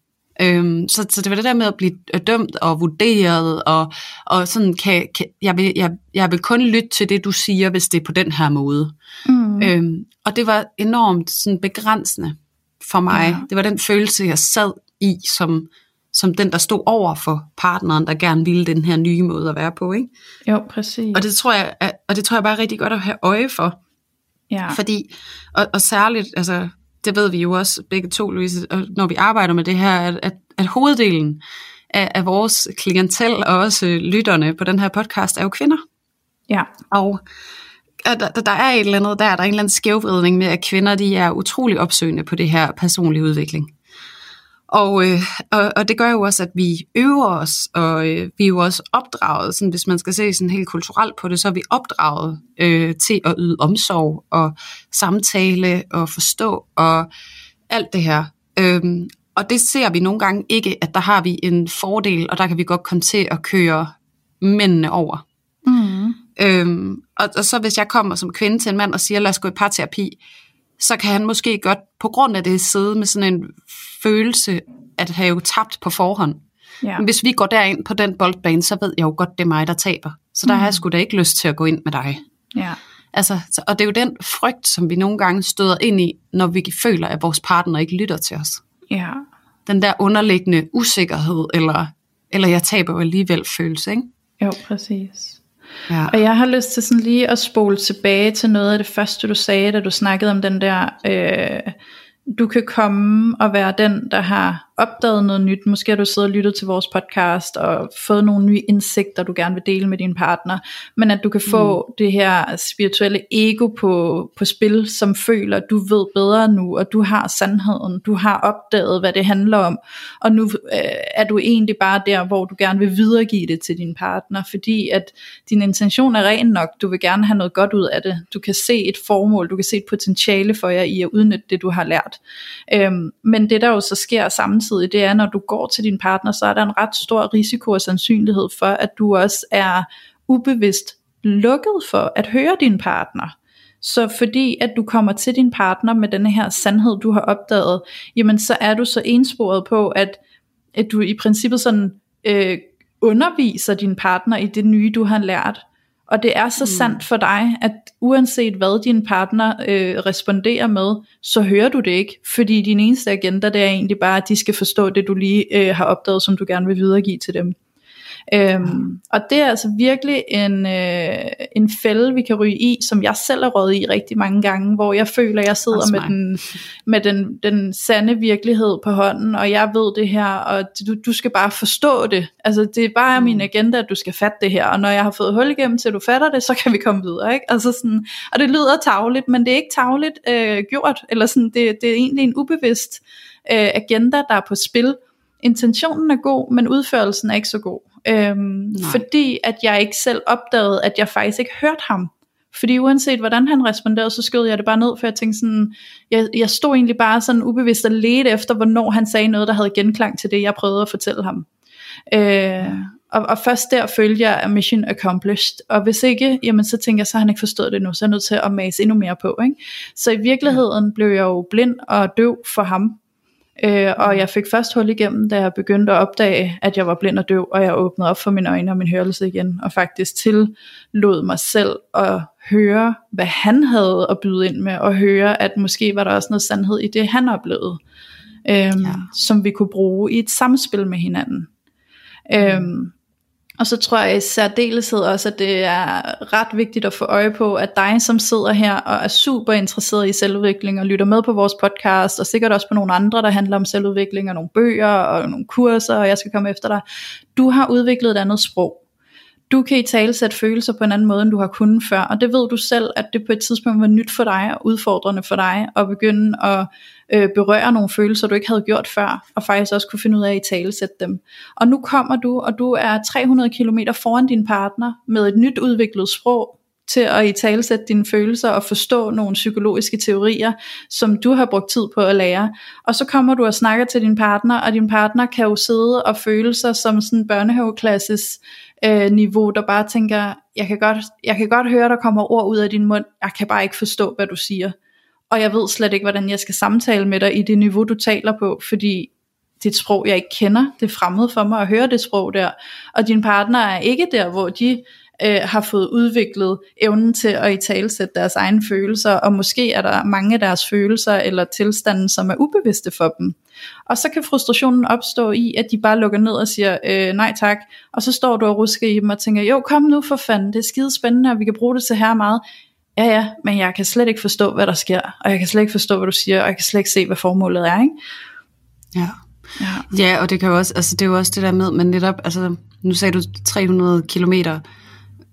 Øhm, så, så det var det der med at blive dømt og vurderet, og, og sådan kan, kan jeg, vil, jeg, jeg vil kun lytte til det, du siger, hvis det er på den her måde. Mm. Øhm, og det var enormt sådan begrænsende for mig. Ja. Det var den følelse, jeg sad i, som, som den, der stod over for partneren, der gerne ville den her nye måde at være på. Ikke? Jo, præcis. Og det tror jeg, og det tror jeg bare er rigtig godt at have øje for. ja. Fordi, og, og særligt, altså, det ved vi jo også begge to, Louise, når vi arbejder med det her, at, at, at hoveddelen af, af vores klientel og også lytterne på den her podcast er jo kvinder. ja. Og at der, der er et eller andet der, der er en eller anden skævvridning med, at kvinder de er utrolig opsøgende på det her personlige udvikling. Og, øh, og, og det gør jo også, at vi øver os, og øh, vi er jo også opdraget, sådan, hvis man skal se sådan helt kulturelt på det, så er vi opdraget øh, til at yde omsorg og samtale og forstå og alt det her. Øhm, og det ser vi nogle gange ikke, at der har vi en fordel, og der kan vi godt komme til at køre mændene over. Mm. Øhm, og, og så hvis jeg kommer som kvinde til en mand og siger, lad os gå i parterapi, så kan han måske godt på grund af det sidde med sådan en følelse at have tabt på forhånd. Ja. Men hvis vi går derind på den boldbane, så ved jeg jo godt, det er mig, der taber. Så der har jeg sgu da ikke lyst til at gå ind med dig. ja. Altså, så, og det er jo den frygt, som vi nogle gange støder ind i, når vi føler, at vores partner ikke lytter til os. Ja. Den der underliggende usikkerhed, eller, eller jeg taber jo alligevel følelse, ikke? Jo, præcis. Ja. Og jeg har lyst til sådan lige at spole tilbage til noget af det første, du sagde, da du snakkede om den der, øh, du kan komme og være den, der har opdaget noget nyt. Måske har du siddet og lyttet til vores podcast og fået nogle nye indsigter, du gerne vil dele med din partner. Men at du kan få mm. det her spirituelle ego på, på spil, som føler, at du ved bedre nu, og du har sandheden, du har opdaget, hvad det handler om. Og nu øh, er du egentlig bare der, hvor du gerne vil videregive det til din partner, fordi at din intention er ren nok. Du vil gerne have noget godt ud af det. Du kan se et formål, du kan se et potentiale for jer i at udnytte det, du har lært. Øhm, men det der jo så sker samtidig, det er, når du går til din partner, så er der en ret stor risiko og sandsynlighed for, at du også er ubevidst lukket for at høre din partner. Så fordi at du kommer til din partner med denne her sandhed, du har opdaget, jamen så er du så ensporet på, at, at du i princippet sådan øh, underviser din partner i det nye, du har lært. Og det er så mm. sandt for dig, at uanset hvad din partner øh, responderer med, så hører du det ikke. Fordi din eneste agenda, det er egentlig bare, at de skal forstå det, du lige øh, har opdaget, som du gerne vil videregive til dem. Øhm, og det er altså virkelig en, øh, en fælde, vi kan ryge i, som jeg selv har rådet i rigtig mange gange, hvor jeg føler, at jeg sidder med, den, med den, den sande virkelighed på hånden, og jeg ved det her, og du, du skal bare forstå det. Altså det er bare mm. min agenda, at du skal fatte det her, og når jeg har fået hul igennem, til du fatter det, så kan vi komme videre. Ikke? Altså sådan, og det lyder tavligt, men det er ikke tavligt øh, gjort, eller sådan, det, det er egentlig en ubevidst øh, agenda, der er på spil. Intentionen er god, men udførelsen er ikke så god. Øhm, fordi at jeg ikke selv opdagede, at jeg faktisk ikke hørte ham. Fordi uanset hvordan han responderede, så skød jeg det bare ned, for jeg tænkte sådan, jeg, jeg stod egentlig bare sådan ubevidst og ledte efter, hvornår han sagde noget, der havde genklang til det, jeg prøvede at fortælle ham. Øh, og, og først der følte jeg, at mission accomplished. Og hvis ikke, jamen så tænker jeg, så har han ikke forstået det nu, så er jeg nødt til at mase endnu mere på. Ikke? Så i virkeligheden blev jeg jo blind og døv for ham, Øh, og jeg fik først hul igennem, da jeg begyndte at opdage, at jeg var blind og døv, og jeg åbnede op for mine øjne og min hørelse igen, og faktisk tillod mig selv at høre, hvad han havde at byde ind med, og høre, at måske var der også noget sandhed i det, han oplevede, øh, ja. som vi kunne bruge i et samspil med hinanden. Øh, og så tror jeg i særdeleshed også, at det er ret vigtigt at få øje på, at dig som sidder her og er super interesseret i selvudvikling og lytter med på vores podcast, og sikkert også på nogle andre, der handler om selvudvikling og nogle bøger og nogle kurser, og jeg skal komme efter dig. Du har udviklet et andet sprog. Du kan i tale sætte følelser på en anden måde, end du har kunnet før, og det ved du selv, at det på et tidspunkt var nyt for dig og udfordrende for dig at begynde at øh, berøre nogle følelser, du ikke havde gjort før, og faktisk også kunne finde ud af at tale sætte dem. Og nu kommer du, og du er 300 km foran din partner med et nyt udviklet sprog, til at i talesætte dine følelser og forstå nogle psykologiske teorier, som du har brugt tid på at lære. Og så kommer du og snakker til din partner, og din partner kan jo sidde og føle sig som sådan en børnehaveklasses øh, niveau, der bare tænker, jeg kan, godt, jeg kan godt høre, der kommer ord ud af din mund, jeg kan bare ikke forstå, hvad du siger og jeg ved slet ikke, hvordan jeg skal samtale med dig i det niveau, du taler på, fordi det er et sprog, jeg ikke kender. Det er fremmed for mig at høre det sprog der. Og din partner er ikke der, hvor de øh, har fået udviklet evnen til at i deres egne følelser, og måske er der mange af deres følelser eller tilstanden, som er ubevidste for dem. Og så kan frustrationen opstå i, at de bare lukker ned og siger, øh, nej tak, og så står du og rusker i dem og tænker, jo kom nu for fanden, det er skide spændende, og vi kan bruge det til her meget ja ja, men jeg kan slet ikke forstå, hvad der sker, og jeg kan slet ikke forstå, hvad du siger, og jeg kan slet ikke se, hvad formålet er, ikke? Ja. Ja. ja, og det kan jo også, altså det er jo også det der med, men netop, altså nu sagde du 300 kilometer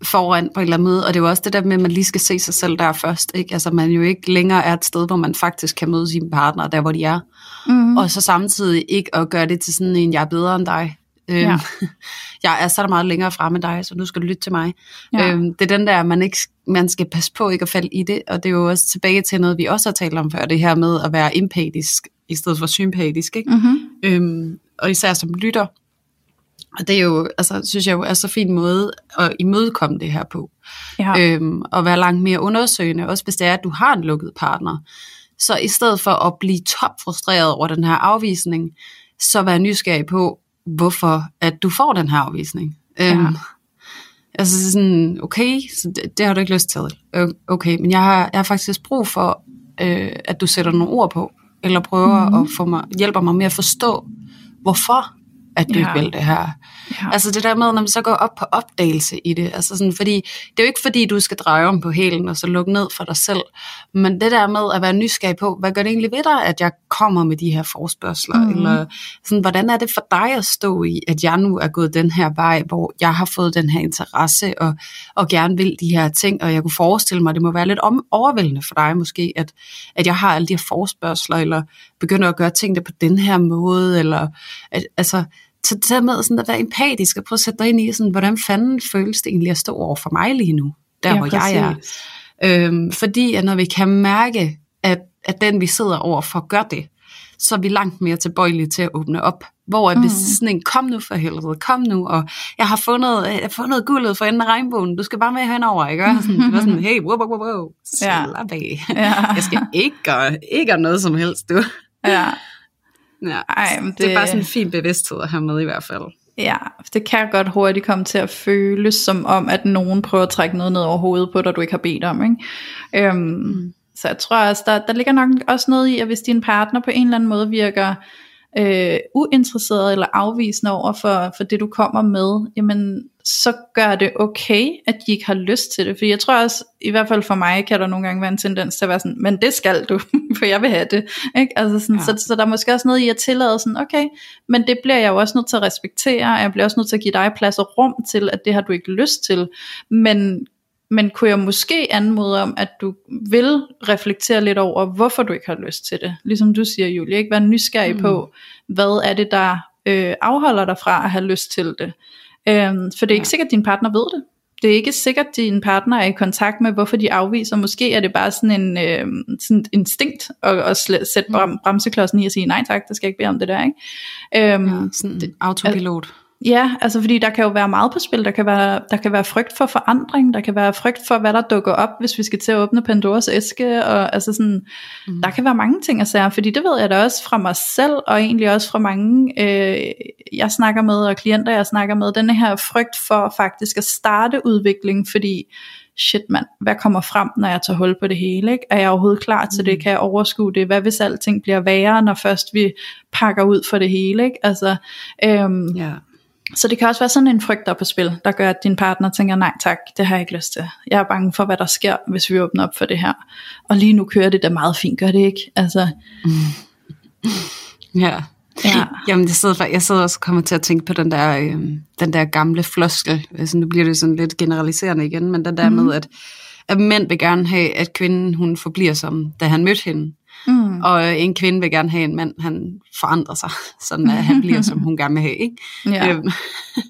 foran på en eller anden måde, og det er jo også det der med, at man lige skal se sig selv der først, ikke? Altså man jo ikke længere er et sted, hvor man faktisk kan møde sine partner, der hvor de er, mm. og så samtidig ikke at gøre det til sådan en, jeg er bedre end dig, Øhm, ja. <laughs> jeg er så meget længere fremme med dig, så nu skal du lytte til mig. Ja. Øhm, det er den der, man, ikke, man skal passe på ikke at falde i det, og det er jo også tilbage til noget, vi også har talt om før, det her med at være empatisk i stedet for sympatisk. Ikke? Mm-hmm. Øhm, og især som lytter. Og det er jo, altså, synes jeg jo er så fin måde at imødekomme det her på. Ja. Øhm, og være langt mere undersøgende, også hvis det er, at du har en lukket partner. Så i stedet for at blive topfrustreret over den her afvisning, så vær nysgerrig på, hvorfor at du får den her afvisning. Ja. Øhm, Altså sådan, okay, så det, det har du ikke lyst til. Øh, Okay, men jeg har, jeg har faktisk brug for, øh, at du sætter nogle ord på, eller prøver mm. at få mig, hjælper mig med at forstå, hvorfor at du Ja. ikke vil det her. Ja. Altså det der med, når man så går op på opdagelse i det, altså sådan, fordi det er jo ikke fordi, du skal dreje om på hælen og så lukke ned for dig selv, men det der med at være nysgerrig på, hvad gør det egentlig ved dig, at jeg kommer med de her forspørgseler, mm. eller sådan, hvordan er det for dig at stå i, at jeg nu er gået den her vej, hvor jeg har fået den her interesse, og, og gerne vil de her ting, og jeg kunne forestille mig, det må være lidt om, overvældende for dig måske, at, at jeg har alle de her forspørgseler, eller begynder at gøre tingene på den her måde, eller at, altså, så det der med sådan at være empatisk og prøve at sætte dig ind i, sådan, hvordan fanden føles det egentlig at stå over for mig lige nu, der Ja, hvor jeg er. præcis. Øhm, fordi at når vi kan mærke, at, at den vi sidder over for gør det, så er vi langt mere tilbøjelige til at åbne op. Hvor at hvis Mm. sådan en, kom nu for helvede, kom nu, og jeg har fundet, jeg har fundet guldet for enden af regnbuen, du skal bare med henover, ikke? Og sådan, det var sådan, hey, wow, wow, wow, slap af. Ja. Jeg skal ikke gøre, ikke gøre noget som helst, du. Ja. Ja. Ej, men det... det er bare sådan en fin bevidsthed at have med i hvert fald. Ja, det kan godt hurtigt komme til at føles som om, at nogen prøver at trække noget ned over hovedet på dig, du ikke har bedt om. Ikke? Øhm, mm. Så jeg tror også, der, der ligger nok også noget i, at hvis din partner på en eller anden måde virker øh, uinteresseret eller afvisende over for, for det, du kommer med, jamen så gør det okay, at de ikke har lyst til det. For jeg tror også, i hvert fald for mig, kan der nogle gange være en tendens til at være sådan, men det skal du, <laughs> for jeg vil have det. Ikke? Altså sådan, ja. Så, så der er måske også noget i at tillade sådan, okay, men det bliver jeg jo også nødt til at respektere, og jeg bliver også nødt til at give dig plads og rum til, at det har du ikke lyst til. Men, men kunne jeg måske anmode om, at du vil reflektere lidt over, hvorfor du ikke har lyst til det. Ligesom du siger, Julie, ikke være nysgerrig mm. på, hvad er det, der øh, afholder dig fra at have lyst til det. Øhm, for det er ikke sikkert, at din partner ved det. Det er ikke sikkert, at din partner er i kontakt med, hvorfor de afviser. Måske er det bare sådan en øh, sådan et instinkt at, at sl- sætte brem- bremseklodsen i og sige, nej tak, der skal jeg ikke bede om det der. Ikke? Øhm, Ja, sådan det, autopilot. Ja, altså fordi der kan jo være meget på spil. Der kan være, der kan være frygt for forandring, der kan være frygt for, hvad der dukker op, hvis vi skal til at åbne Pandoras æske, og altså sådan, mm. der kan være mange ting at sige, fordi det ved jeg da også fra mig selv, og egentlig også fra mange, øh, jeg snakker med, og klienter jeg snakker med, den her frygt for faktisk at starte udvikling, fordi shit mand, hvad kommer frem, når jeg tager hul på det hele? Ikke? Er jeg overhovedet klar til det? Kan jeg overskue det? Hvad hvis alting bliver værre, når først vi pakker ud for det hele? Ikke? Altså, øhm, Ja. Så det kan også være sådan en frygt, der er på spil, der gør, at din partner tænker, nej tak, det har jeg ikke lyst til. Jeg er bange for, hvad der sker, hvis vi åbner op for det her. Og lige nu kører det da meget fint, gør det ikke? Altså, <laughs> Ja. Ja. Jamen, jeg sidder, jeg sidder også og kommer til at tænke på den der, øh, den der gamle floskel. Altså, nu bliver det sådan lidt generaliserende igen, men den der mm. med, at, at mænd vil gerne have, at kvinden hun forbliver som, da han mødte hende. Mm, Og en kvinde vil gerne have en mand, han forandrer sig, <laughs> sådan at han bliver, som hun gerne vil have. Ikke? <laughs> ja. Øhm,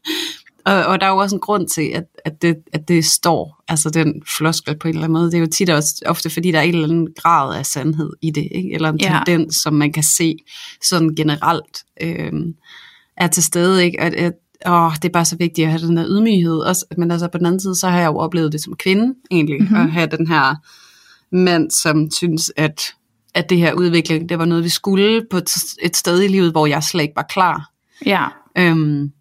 <laughs> og, og der er jo også en grund til, at, at, det, at det står, altså den floskel på en eller anden måde. Det er jo tit også ofte, fordi der er en eller anden grad af sandhed i det, ikke? eller en Ja. tendens, som man kan se sådan generelt øhm, er til stede. Ikke? At, at, åh, det er bare så vigtigt at have den der ydmyghed. Også, men altså på den anden side, så har jeg jo oplevet det som kvinde, egentlig, Mhm. mm-hmm. at have den her mand, som synes, at, at det her udvikling, det var noget, vi skulle på et, sted i livet, hvor jeg slet ikke var klar. ja. Øhm,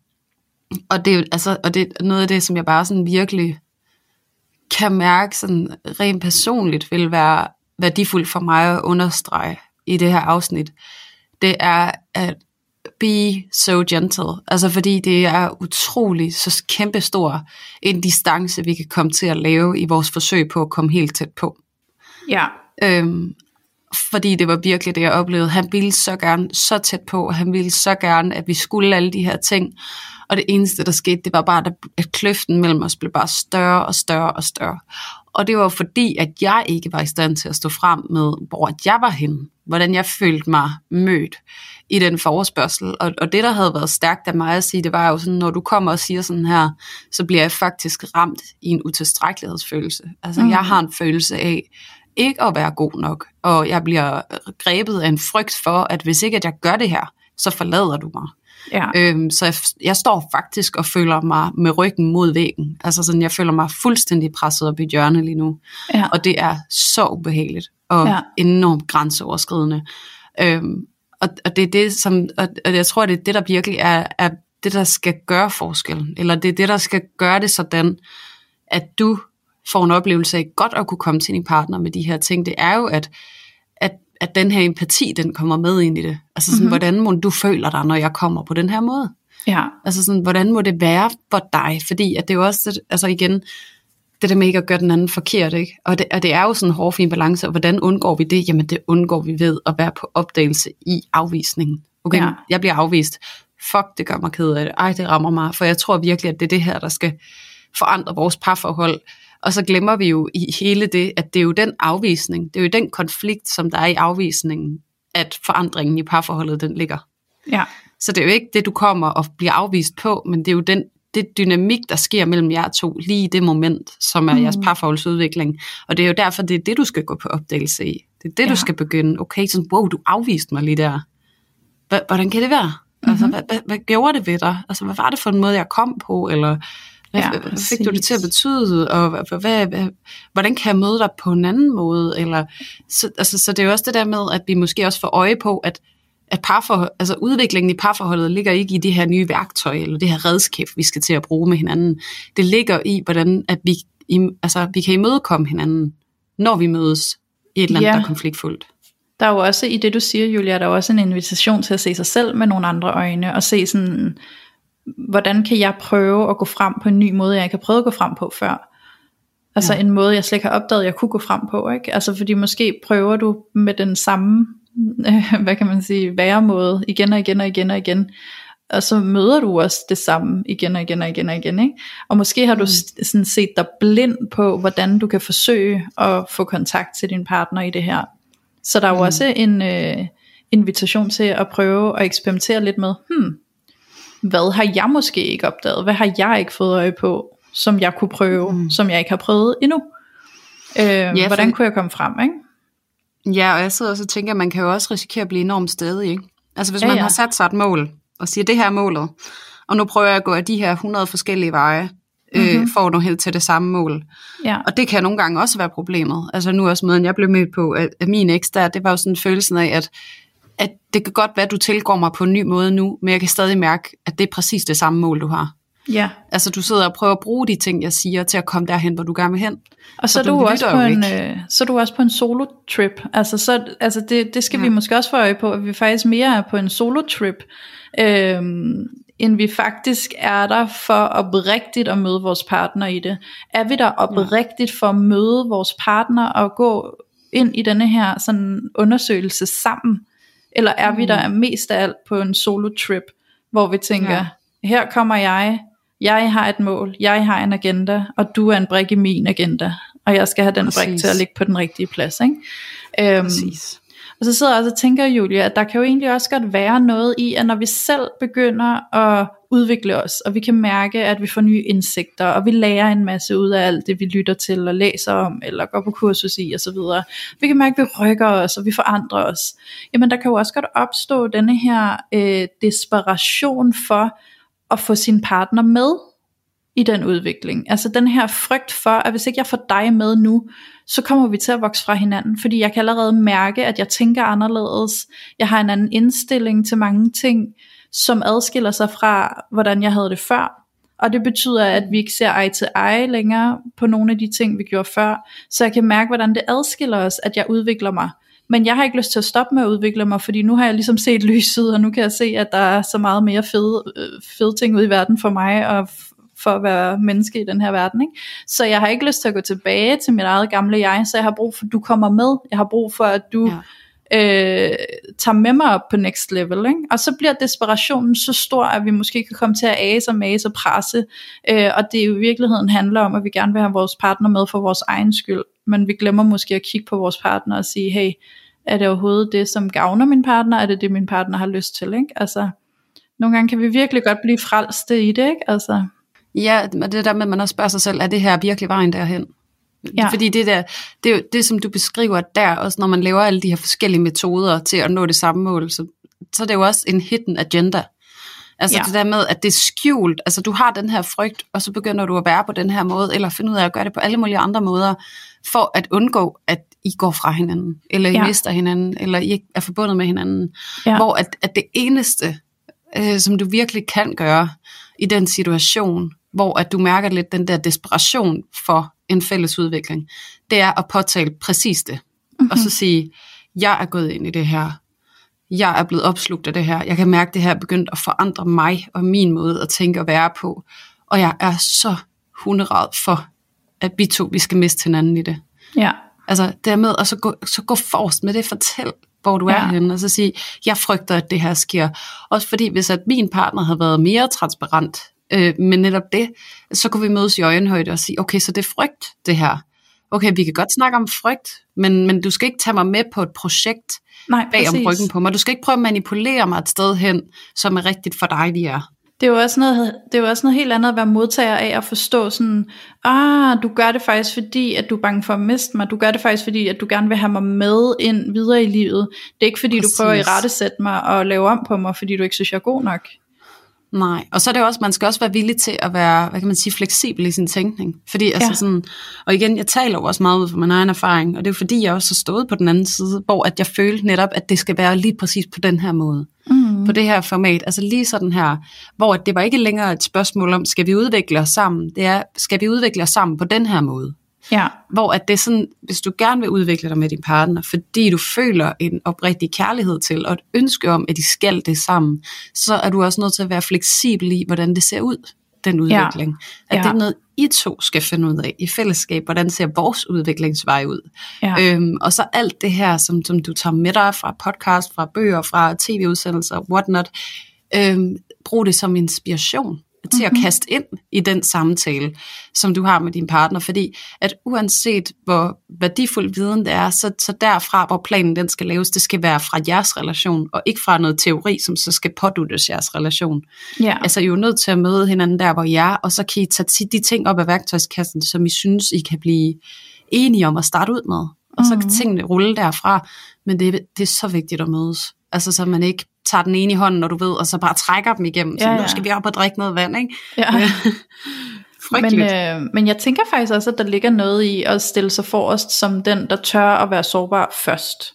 og det, er altså, og det er noget af det, som jeg bare sådan virkelig kan mærke sådan rent personligt vil være værdifuldt for mig at understrege i det her afsnit. Det er at be so gentle. Altså fordi det er utrolig så kæmpestor en distance, vi kan komme til at lave i vores forsøg på at komme helt tæt på. Ja. Øhm, fordi det var virkelig det, jeg oplevede. Han ville så gerne så tæt på, og han ville så gerne, at vi skulle alle de her ting. Og det eneste, der skete, det var bare, at kløften mellem os blev bare større og større og større. Og det var fordi, at jeg ikke var i stand til at stå frem med, hvor jeg var henne. Hvordan jeg følte mig mødt i den forespørgsel. Og, og det, der havde været stærkt af mig at sige, det var jo sådan, når du kommer og siger sådan her, så bliver jeg faktisk ramt i en utilstrækkelighedsfølelse. Altså, Mm. mm. jeg har en følelse af, ikke at være god nok, og jeg bliver grebet af en frygt for, at hvis ikke at jeg gør det her, så forlader du mig. Ja. Øhm, så jeg, jeg står faktisk og føler mig med ryggen mod væggen. Altså sådan, jeg føler mig fuldstændig presset op i hjørnet lige nu. Ja. Og det er så ubehageligt og Ja. enormt grænseoverskridende. Øhm, og, og det er det, som, og, og jeg tror, det er det, der virkelig er, er det, der skal gøre forskellen, eller det er det, der skal gøre det sådan, at du får en oplevelse af godt at kunne komme til din partner med de her ting, det er jo, at, at, at den her empati, den kommer med ind i det. Altså sådan, mm-hmm. hvordan må du føler dig, når jeg kommer på den her måde? Ja. Altså sådan, hvordan må det være for dig? Fordi at det er jo også, altså igen, det der med ikke at gøre den anden forkert, ikke? Og det, og det er jo sådan en hårfin balance, og hvordan undgår vi det? Jamen det undgår vi ved at være på opdagelse i afvisningen. Okay, ja. jeg bliver afvist. Fuck, det gør mig ked af det. Ej, det rammer mig. For jeg tror virkelig, at det er det her, der skal forandre vores parforhold. Og så glemmer vi jo i hele det, at det er jo den afvisning, det er jo den konflikt, som der er i afvisningen, at forandringen i parforholdet, den ligger. Ja. Så det er jo ikke det, du kommer og bliver afvist på, men det er jo den det dynamik, der sker mellem jer to, lige i det moment, som er mm. jeres parforholdsudvikling. Og det er jo derfor, det er det, du skal gå på opdagelse i. Det er det, ja. du skal begynde. Okay, sådan, wow, du afviste mig lige der. Hvordan kan det være? Mm-hmm. Altså, hvad, hvad, hvad gjorde det ved dig? Altså, hvad var det for en måde, jeg kom på? Eller ja, hvad fik du det til at betyde? Og hvad, hvad, hvad, hvordan kan jeg møde dig på en anden måde? Eller, så, altså, så det er jo også det der med, at vi måske også får øje på, at at parforhold, altså udviklingen i parforholdet ligger ikke i det her nye værktøj, eller det her redskab, vi skal til at bruge med hinanden. Det ligger i, hvordan at vi, i, altså, vi kan imødekomme hinanden, når vi mødes i et eller andet, ja. der er konfliktfuldt. Der er jo også, i det du siger, Julia, der er også en invitation til at se sig selv med nogle andre øjne, og se sådan, hvordan kan jeg prøve at gå frem på en ny måde, jeg ikke har prøvet at gå frem på før. Altså ja. en måde, jeg slet ikke har opdaget, jeg kunne gå frem på. Ikke? Altså fordi måske prøver du med den samme <laughs> hvad kan man sige, væremåde igen og igen og igen og igen. Og så møder du også det samme igen og igen og igen og igen. Ikke? Og måske har du mm. sådan set dig blind på, hvordan du kan forsøge at få kontakt til din partner i det her. Så der er jo mm. også en øh, invitation til at prøve at eksperimentere lidt med, hmm, hvad har jeg måske ikke opdaget? Hvad har jeg ikke fået øje på, som jeg kunne prøve, mm. som jeg ikke har prøvet endnu? Øh, ja, hvordan kunne jeg komme frem? Ikke? Ja, og jeg sidder også og tænker, at man kan jo også risikere at blive enormt stadig. Ikke? Altså hvis ja, man ja. har sat sig et mål, og siger, det her er målet, og nu prøver jeg at gå af de her 100 forskellige veje, mm-hmm. øh, for at nå helt til det samme mål. Ja. Og det kan nogle gange også være problemet. Altså nu også måden, jeg blev med på, at, at min eks der, det var jo sådan følelsen af, at, at det kan godt være, at du tilgår mig på en ny måde nu, men jeg kan stadig mærke, at det er præcis det samme mål, du har. Ja. Altså du sidder og prøver at bruge de ting, jeg siger, til at komme derhen, hvor du gerne vil hen. Og så, så, er, du også på en, øh, så er du også på en solo-trip. Altså, så, altså det, det skal ja. vi måske også få øje på, at vi faktisk mere er på en solo-trip, øh, end vi faktisk er der for oprigtigt at møde vores partner i det. Er vi der oprigtigt for at møde vores partner og gå ind i denne her sådan undersøgelse sammen? Eller er mm. vi der mest af alt på en solo-trip, hvor vi tænker, ja. her kommer jeg, jeg har et mål, jeg har en agenda, og du er en brik i min agenda, og jeg skal have den brik til at ligge på den rigtige plads. Ikke? Øhm, Præcis. Og så sidder jeg også og tænker, Julia, at der kan jo egentlig også godt være noget i, at når vi selv begynder at udvikle os, og vi kan mærke, at vi får nye indsigter, og vi lærer en masse ud af alt det, vi lytter til og læser om, eller går på kursus i osv. Vi kan mærke, at vi rykker os, og vi forandrer os. Jamen der kan jo også godt opstå denne her øh, desperation for, at få sin partner med i den udvikling. Altså den her frygt for, at hvis ikke jeg får dig med nu, så kommer vi til at vokse fra hinanden, fordi jeg kan allerede mærke, at jeg tænker anderledes. Jeg har en anden indstilling til mange ting, som adskiller sig fra, hvordan jeg havde det før. Og det betyder, at vi ikke ser eye til eye længere på nogle af de ting, vi gjorde før. Så jeg kan mærke, hvordan det adskiller os, at jeg udvikler mig. Men jeg har ikke lyst til at stoppe med at udvikle mig, fordi nu har jeg ligesom set lyset, og nu kan jeg se, at der er så meget mere fede, øh, fede ting ude i verden for mig, og for at være menneske i den her verden. Ikke? Så jeg har ikke lyst til at gå tilbage til mit eget gamle jeg, så jeg har brug for, at du kommer med. Jeg har brug for, at du ja. øh, tager med mig op på next level. Ikke? Og så bliver desperationen så stor, at vi måske kan komme til at ase og mase og presse. Øh, og det jo i virkeligheden handler om, at vi gerne vil have vores partner med for vores egen skyld men vi glemmer måske at kigge på vores partner og sige, hey, er det overhovedet det, som gavner min partner? Er det det, min partner har lyst til? Ikke? Altså, nogle gange kan vi virkelig godt blive frelste i det, ikke? Altså. Ja, men det der med, at man også spørger sig selv, er det her virkelig vejen derhen? Ja. Fordi det der, det er det, som du beskriver der, også når man laver alle de her forskellige metoder til at nå det samme mål, så, så det er jo også en hidden agenda. Altså ja. det der med, at det er skjult. Altså du har den her frygt, og så begynder du at være på den her måde, eller finde ud af at gøre det på alle mulige andre måder, for at undgå, at I går fra hinanden, eller I ja. mister hinanden, eller I ikke er forbundet med hinanden. Ja. Hvor at, at det eneste, øh, som du virkelig kan gøre i den situation, hvor at du mærker lidt den der desperation for en fælles udvikling, det er at påtale præcis det. Mm-hmm. Og så sige, jeg er gået ind i det her. Jeg er blevet opslugt af det her. Jeg kan mærke, at det her er begyndt at forandre mig og min måde at tænke og være på. Og jeg er så hunderad for, at vi to vi skal miste hinanden i det. Ja. Altså dermed, og så gå, så gå forrest med det, fortæl, hvor du ja. er henne, og så sige, jeg frygter, at det her sker. Også fordi, hvis at min partner havde været mere transparent øh, med netop det, så kunne vi mødes i øjenhøjde og sige, okay, så det er frygt, det her. Okay, vi kan godt snakke om frygt, men, men du skal ikke tage mig med på et projekt Nej, bag præcis. om ryggen på mig. Du skal ikke prøve at manipulere mig et sted hen, som er rigtigt for dig, vi er. Det er, jo også noget, det er jo også noget helt andet at være modtager af at forstå sådan, ah, du gør det faktisk fordi, at du er bange for at miste mig. Du gør det faktisk fordi, at du gerne vil have mig med ind videre i livet. Det er ikke fordi, Præcis. du prøver at rettesætte mig og lave om på mig, fordi du ikke synes, jeg er god nok. Nej, og så er det også, man skal også være villig til at være, hvad kan man sige, fleksibel i sin tænkning. Fordi altså ja. sådan, og igen, jeg taler jo også meget ud fra min egen erfaring, og det er fordi, jeg også har stået på den anden side, hvor at jeg følte netop, at det skal være lige præcis på den her måde. Mm. På det her format, altså lige sådan her, hvor det var ikke længere et spørgsmål om, skal vi udvikle os sammen? Det er, skal vi udvikle os sammen på den her måde? Ja. Hvor at det er sådan, hvis du gerne vil udvikle dig med din partner, fordi du føler en oprigtig kærlighed til, og et ønske om, at de skal det sammen, så er du også nødt til at være fleksibel i, hvordan det ser ud, den udvikling. Ja. At ja. det er noget, I to skal finde ud af i fællesskab, hvordan ser vores udviklingsvej ud. Ja. Øhm, og så alt det her, som, som du tager med dig fra podcast, fra bøger, fra tv-udsendelser, whatnot, øhm, brug det som inspiration til mm-hmm. at kaste ind i den samtale, som du har med din partner, fordi at uanset hvor værdifuld viden det er, så, så derfra, hvor planen den skal laves, det skal være fra jeres relation, og ikke fra noget teori, som så skal påduttes jeres relation. Ja. Altså I er jo nødt til at møde hinanden der, hvor I er, og så kan I tage de ting op af værktøjskassen, som I synes, I kan blive enige om at starte ud med. Og så kan mm-hmm. tingene rulle derfra, men det, det er så vigtigt at mødes. Altså så man ikke tager den ene i hånden, når du ved, og så bare trækker dem igennem. Så ja, ja. nu skal vi op og drikke noget vand, ikke? Ja. <laughs> men, øh, men jeg tænker faktisk også, at der ligger noget i at stille sig forrest som den, der tør at være sårbar først.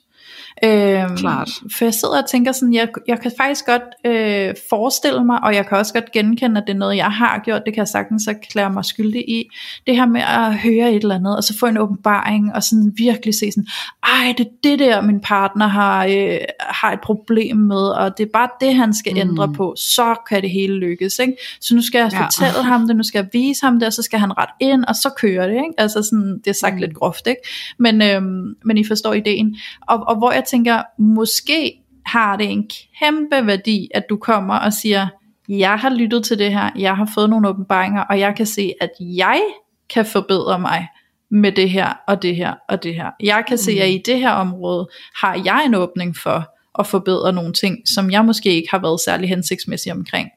Øhm, Klart. For jeg sidder og tænker sådan, jeg, jeg kan faktisk godt øh, forestille mig, og jeg kan også godt genkende, at det er noget, jeg har gjort, det kan jeg sagtens erklære mig skyldig i, det her med at høre et eller andet, og så få en åbenbaring, og sådan virkelig se sådan, ej, det er det der, min partner har, øh, har et problem med, og det er bare det, han skal mm. ændre på, så kan det hele lykkes, ikke? Så nu skal jeg ja. fortælle ham det, nu skal jeg vise ham det, og så skal han ret ind, og så kører det, ikke? Altså sådan, det er sagt mm. lidt groft, ikke? Men, øh, men I forstår ideen. Og, og hvor jeg tænker, måske har det en kæmpe værdi, at du kommer og siger, jeg har lyttet til det her, jeg har fået nogle åbenbaringer, og jeg kan se, at jeg kan forbedre mig med det her, og det her, og det her. Jeg kan mm. se, at i det her område har jeg en åbning for at forbedre nogle ting, som jeg måske ikke har været særlig hensigtsmæssig omkring.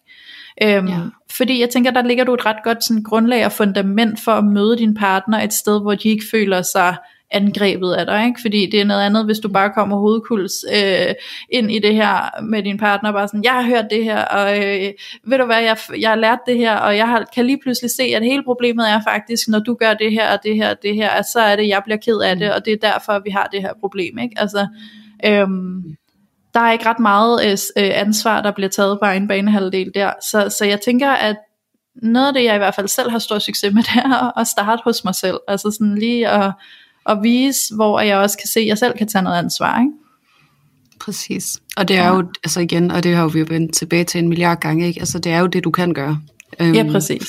Øhm, ja. Fordi jeg tænker, der ligger du et ret godt sådan, grundlag og fundament for at møde din partner et sted, hvor de ikke føler sig angrebet af dig, ikke? fordi det er noget andet, hvis du bare kommer hovedkuls øh, ind i det her med din partner, bare sådan, jeg har hørt det her, og øh, ved du hvad, jeg, jeg har lært det her, og jeg har, kan lige pludselig se, at hele problemet er faktisk, når du gør det her, og det her, og det her, at så er det, jeg bliver ked af det, og det er derfor, vi har det her problem, ikke? Altså, øhm, der er ikke ret meget øh, øh ansvar, der bliver taget på en banehalvdel der, så, så jeg tænker, at noget af det, jeg i hvert fald selv har stor succes med, <laughs> det er at starte hos mig selv, altså sådan lige at og vise, hvor jeg også kan se, at jeg selv kan tage noget ansvar. Ikke? Præcis. Og det er ja. jo, altså igen, og det har vi jo vendt tilbage til en milliard gange, ikke? Altså det er jo det, du kan gøre. Um, ja, præcis.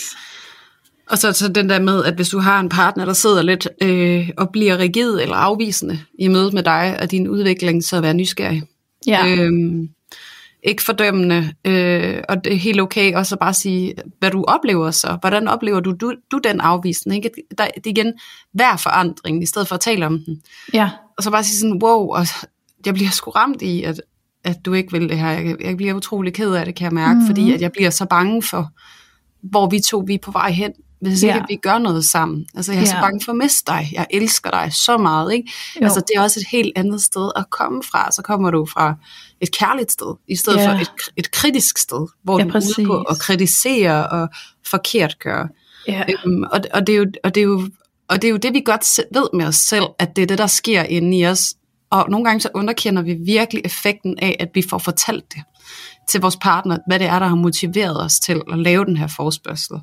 Og så, så den der med, at hvis du har en partner, der sidder lidt øh, og bliver rigid eller afvisende i mødet med dig og din udvikling, så vær nysgerrig. Ja. Øhm, ikke fordømmende, øh, og det er helt okay også at bare sige, hvad du oplever så. Hvordan oplever du, du, du den afvisning? Ikke? Der, det er igen hver forandring, i stedet for at tale om den. Ja. Og så bare sige sådan, wow, og jeg bliver sgu ramt i, at, at du ikke vil det her. Jeg, jeg bliver utrolig ked af det, kan jeg mærke, mm-hmm. fordi at jeg bliver så bange for, hvor vi to vi er på vej hen hvis ikke ja. vi gør noget sammen. Altså jeg er ja. så bange for at miste dig. Jeg elsker dig så meget. Ikke? Altså det er også et helt andet sted at komme fra. Så kommer du fra et kærligt sted, i stedet ja. for et, et kritisk sted, hvor ja, du er ude på at kritisere og forkert gøre. Ja. Øhm, og, og, det er jo, og, det er jo, og det er jo det, vi godt ved med os selv, at det er det, der sker inde i os. Og nogle gange så underkender vi virkelig effekten af, at vi får fortalt det. Til vores partner, hvad det er, der har motiveret os til at lave den her forspørgsel.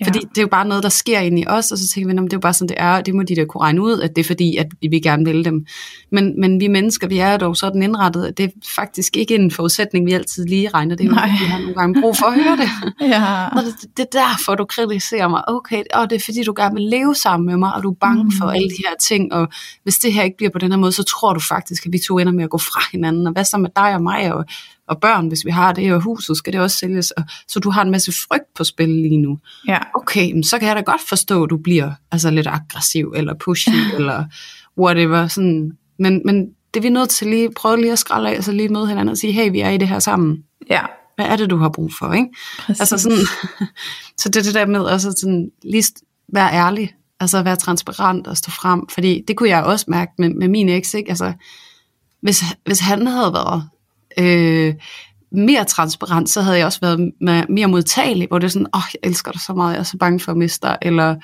Ja. Fordi det er jo bare noget, der sker ind i os, og så tænker vi, det er jo bare sådan, det er, og det må de da kunne regne ud, at det er fordi, at vi gerne vil dem. Men, men vi mennesker, vi er dog sådan indrettet, at det er faktisk ikke en forudsætning, vi altid lige regner. Det er jo, Nej. vi har nogle gange brug for at høre det. <laughs> Ja. Nå, det, det er derfor, du kritiserer mig. Okay, og det er fordi, du gerne vil leve sammen med mig, og du er bange mm. for alle de her ting, og hvis det her ikke bliver på den her måde, så tror du faktisk, at vi to ender med at gå fra hinanden, og hvad så med dig og mig, og, og børn, hvis vi har det, og huset, skal det også sælges, og, så du har en masse frygt på spil lige nu. Ja. Okay, men så kan jeg da godt forstå, at du bliver altså, lidt aggressiv, eller pushy, <laughs> eller whatever, sådan. Men, men det er vi nødt til lige, prøve lige at skralde af, og så lige møde hinanden og sige, hey, vi er i det her sammen Ja. hvad er det, du har brug for, ikke? Præcis. Altså sådan, <laughs> så det er det der med også sådan, lige være ærlig, altså være transparent og stå frem, fordi det kunne jeg også mærke med, med min eks, ikke? Altså, hvis, hvis han havde været øh, mere transparent, så havde jeg også været mere modtagelig, hvor det er sådan, åh, oh, jeg elsker dig så meget, jeg er så bange for at miste dig, eller,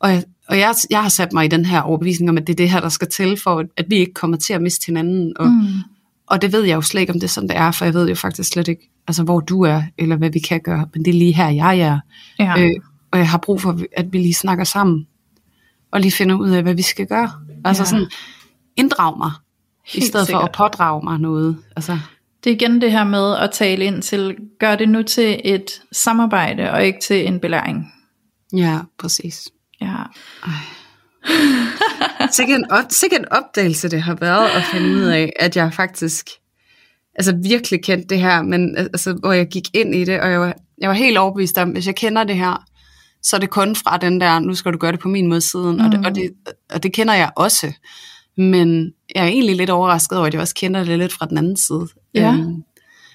og, jeg, og jeg, jeg har sat mig i den her overbevisning om, at det er det her, der skal til, for at vi ikke kommer til at miste hinanden, og, Mm. og det ved jeg jo slet ikke, om det er sådan, det er, for jeg ved jo faktisk slet ikke, altså hvor du er, eller hvad vi kan gøre, men det er lige her, jeg er. Ja. Øh, og jeg har brug for, at vi lige snakker sammen, og lige finder ud af, hvad vi skal gøre. Altså Ja. sådan, inddrag mig, Helt i stedet for sikkert. at pådrage mig noget. Altså, Det er igen det her med at tale ind til, gør det nu til et samarbejde, og ikke til en belæring. ja, præcis. Ja. Sikke en, op, sikke en opdagelse det har været at finde ud af, at jeg faktisk altså virkelig kendte det her, men altså, hvor jeg gik ind i det, og jeg var, jeg var helt overbevist om, hvis jeg kender det her, så er det kun fra den der, nu skal du gøre det på min måde siden, mm. og, det, og, det, og det kender jeg også. Men jeg er egentlig lidt overrasket over, at jeg også kender det lidt fra den anden side. Ja. Øhm,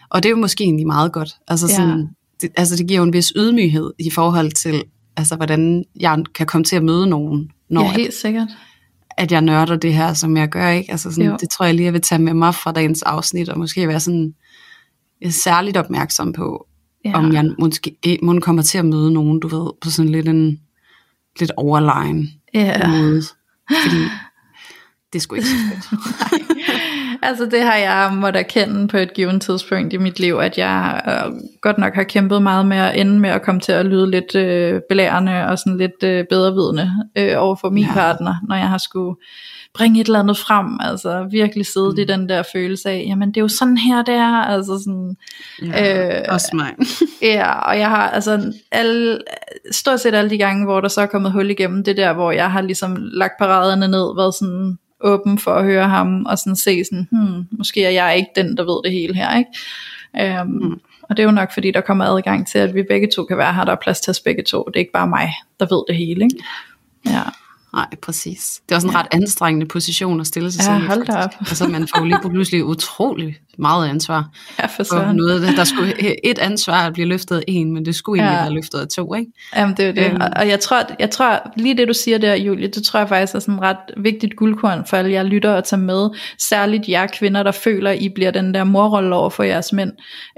og det er jo måske egentlig meget godt. Altså, Ja. sådan, det, altså det giver jo en vis ydmyghed i forhold til, altså, hvordan jeg kan komme til at møde nogen, når ja, helt sikkert. at jeg nørder det her, som jeg gør. ikke. Altså sådan, Jo. det tror jeg lige, jeg vil tage med mig fra dagens afsnit, og måske være sådan øh, særligt opmærksom på, Ja. ja. om jeg måske, måske kommer til at møde nogen, du ved, på sådan lidt en lidt overlegen Ja. måde. Fordi det sgu ikke så fedt. <laughs> Altså det har jeg måttet erkende på et givet tidspunkt i mit liv, at jeg øh, godt nok har kæmpet meget med at ende med at komme til at lyde lidt øh, belærende og sådan lidt øh, bedrevidende øh, over for min. Ja. partner, når jeg har skulle bringe et eller andet frem, altså virkelig sidde mm. i den der følelse af, jamen det er jo sådan her det er, altså sådan, Ja, Øh, også mig. <laughs> Ja, og jeg har altså alle, stort set alle de gange, hvor der så er kommet hul igennem, det der, hvor jeg har ligesom lagt paraderne ned, været sådan åben for at høre ham, og sådan se sådan, hmm, måske er jeg ikke den, der ved det hele her, ikke? Um, mm. Og det er jo nok, fordi der kommer adgang til, at vi begge to kan være her, der er plads til os begge to, det er ikke bare mig, der ved det hele, ikke? Ja, Nej, præcis. Det er også en ret anstrengende position at stille sig Ja, selv i, hold da op. Altså, man får lige pludselig utrolig meget ansvar. ja for søren. noget. Der skulle et ansvar at blive løftet af en, men det skulle egentlig Ja. være løftet af to, ikke? Jamen det er det. Øhm. Og, og jeg tror, jeg tror, lige det du siger der, Julie, det tror jeg faktisk er sådan et ret vigtigt guldkorn for alle jer lytter at tage med. Særligt jer kvinder, der føler, I bliver den der morrolle over for jeres mænd.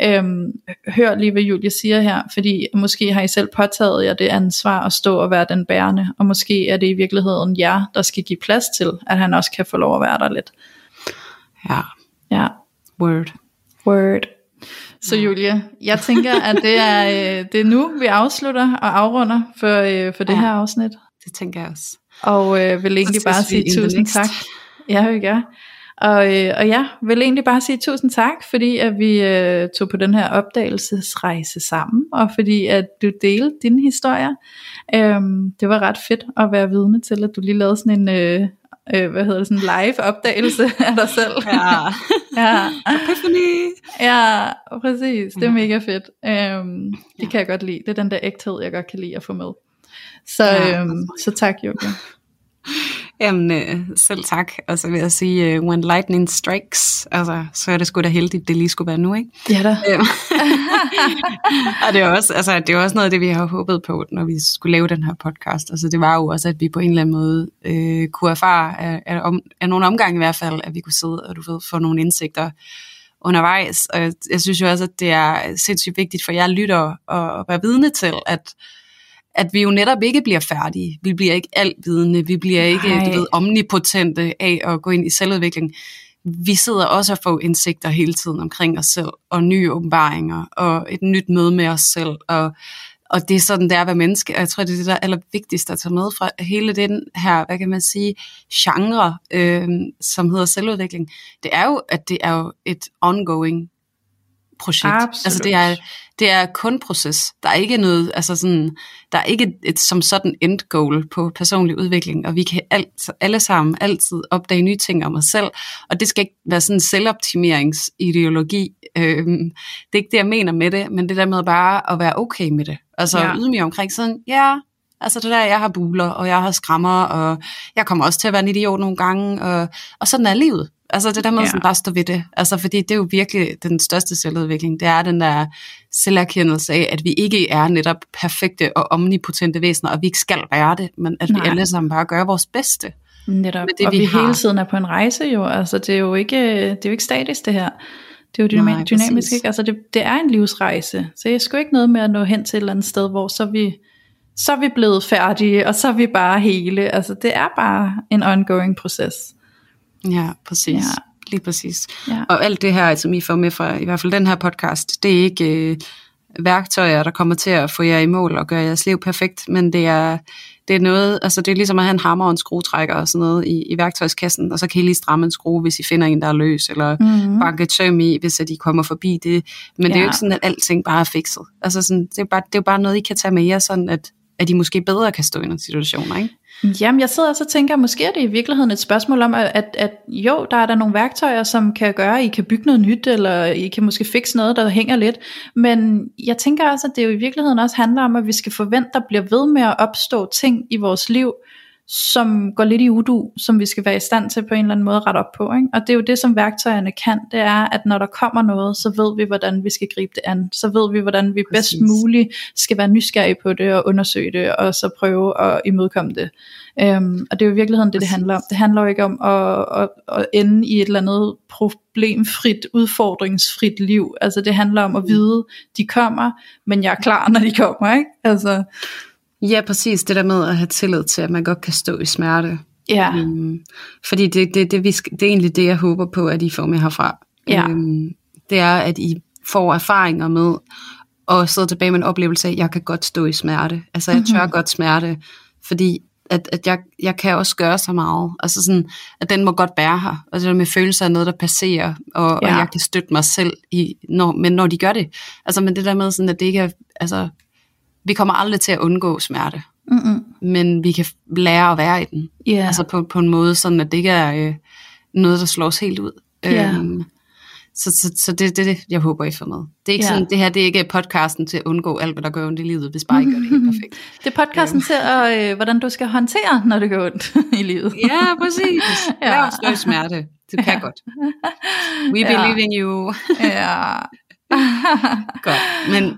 Øhm, hør lige, hvad Julie siger her, fordi måske har I selv påtaget jer det ansvar at stå og være den bærende, og måske er det i virkeligheden jer, der skal give plads til, at han også kan få lov at være der lidt. Ja, Ja, word. Word. Så Julie, jeg tænker, at det er, øh, det er nu, vi afslutter og afrunder for, øh, for det Ja. her afsnit. Det tænker jeg også. Og øh, vil egentlig bare sige tusind next. tak. Ja, vi gør. Og, øh, og ja, vil egentlig bare sige tusind tak, fordi at vi øh, tog på den her opdagelsesrejse sammen, og fordi at du delte dine historier. Øhm, det var ret fedt at være vidne til, at du lige lavede sådan en, øh, øh, hvad hedder det, sådan en live opdagelse <laughs> af dig selv. Ja. ja. Epiphany. Ja, præcis. Det er Ja. mega fedt. Øhm, det kan jeg godt lide. Det er den der ægthed, jeg godt kan lide at få med. Så, Ja, øhm, så tak, Julia. <laughs> Jamen, øh, selv tak. Og så vil jeg sige, uh, when lightning strikes, altså, så er det sgu da heldigt, det lige skulle være nu, ikke? Ja da. Øhm. <laughs> og det er, også, altså, det er også noget af det, vi har håbet på, når vi skulle lave den her podcast. Altså, det var jo også, at vi på en eller anden måde øh, kunne erfare, af, af, om, af nogle omgange i hvert fald, at vi kunne sidde og du ved, få nogle indsigter undervejs. Og jeg, jeg synes jo også, at det er sindssygt vigtigt for jer lytter at, at være vidne til, at at vi jo netop ikke bliver færdige. Vi bliver ikke altvidende. Vi bliver ikke Nej. du ved, omnipotente af at gå ind i selvudvikling. vi sidder også og får indsigter hele tiden omkring os selv, og nye åbenbaringer, og et nyt møde med os selv, og, og det er sådan, det er at være menneske, og jeg tror, det er det, der er allervigtigste at tage med fra hele den her, hvad kan man sige, genre, øh, som hedder selvudvikling. Det er jo, at det er jo et ongoing projekt. Absolut. Altså det er, det er kun proces. Der er ikke noget, altså sådan, der er ikke et, som sådan end goal på personlig udvikling, og vi kan alt, alle sammen altid opdage nye ting om os selv, og det skal ikke være sådan en selvoptimeringsideologi. Øhm, det er ikke det, jeg mener med det, men det der med bare at være okay med det. Altså Ja. ja. ydmyg omkring sådan, ja, altså det der, jeg har buler, og jeg har skrammer, og jeg kommer også til at være en idiot nogle gange, og, og sådan er livet. Altså det der med Ja. sådan bare stå ved det. Altså fordi det er jo virkelig den største selvudvikling. Det er den der selverkendelse af, at vi ikke er netop perfekte og omnipotente væsener, og vi ikke skal være det, men at Nej. vi alle sammen bare gør vores bedste. Netop. med det, og vi vi, har. hele tiden er på en rejse jo. Altså det er jo ikke, det er jo ikke statisk det her. Det er jo dynamisk, Nej, dynamisk præcis. ikke? Altså det, det er en livsrejse. Så jeg skulle ikke noget med at nå hen til et eller andet sted, hvor så vi, så er vi blevet færdige, og så er vi bare hele. Altså det er bare en ongoing proces. Ja, præcis. Ja. Lige præcis. Ja. Og alt det her, som I får med fra i hvert fald den her podcast, det er ikke øh, værktøjer, der kommer til at få jer i mål og gøre jeres liv perfekt, men det er, det er noget, altså det er ligesom at have en hammer og en skruetrækker og sådan noget i, i værktøjskassen, og så kan I lige stramme en skrue, hvis I finder en, der er løs, eller Mhm. mm. banke et søm i, hvis at I kommer forbi det. Men ja. det er jo ikke sådan, at alting bare er fikset. Altså sådan, det, er bare, det er jo bare noget, I kan tage med jer, sådan at, at I måske bedre kan stå i nogle situationer, ikke? Jamen, jeg sidder også og tænker, måske er det i virkeligheden et spørgsmål om, at, at, at jo, der er der nogle værktøjer, som kan gøre, at I kan bygge noget nyt, eller I kan måske fikse noget, der hænger lidt. Men jeg tænker også, at det jo i virkeligheden også handler om, at vi skal forvente, at der bliver ved med at opstå ting i vores liv, som går lidt i udu, som vi skal være i stand til på en eller anden måde at rette op på. Ikke? Og det er jo det, som værktøjerne kan, det er, at når der kommer noget, så ved vi, hvordan vi skal gribe det an. Så ved vi, hvordan vi bedst Præcis. muligt skal være nysgerrige på det, og undersøge det, og så prøve at imødekomme det. Um, og det er jo i virkeligheden det, det handler om. Det handler jo ikke om at, at, at ende i et eller andet problemfrit, udfordringsfrit liv. Altså det handler om at vide, de kommer, men jeg er klar, når de kommer. Ikke? Altså, Ja, præcis. Det der med at have tillid til, at man godt kan stå i smerte. ja, Mm, fordi det, det, det, vi det er egentlig det, jeg håber på, at I får med herfra. Ja. Øhm, det er, at I får erfaringer med at sidde tilbage med en oplevelse af, at jeg kan godt stå i smerte. Altså, jeg tør Mhm. godt smerte, fordi at, at jeg, jeg kan også gøre så meget. Altså sådan, at den må godt bære her. Altså det med følelser af noget, der passerer, og, Ja. og jeg kan støtte mig selv, i, når, men når de gør det. Altså, men det der med sådan, at det ikke er, altså, vi kommer aldrig til at undgå smerte, mm-mm. men vi kan lære at være i den. ja. Ja. Altså på, på en måde, sådan at det ikke er øh, noget, der slår os helt ud. Ja. Øhm, så så, så det er det, det, jeg håber, I får med. Det er ikke Ja. ja. sådan, det her det er ikke podcasten til at undgå alt, hvad der gør ondt i livet, hvis bare I gør det helt perfekt. <laughs> Det er podcasten til, at, øh, hvordan du skal håndtere, når det går ondt <laughs> i livet. Ja, præcis. <laughs> Ja. Lad os stå i smerte. Det kan Ja. godt. We Ja. believe in you. ja. Godt. Men,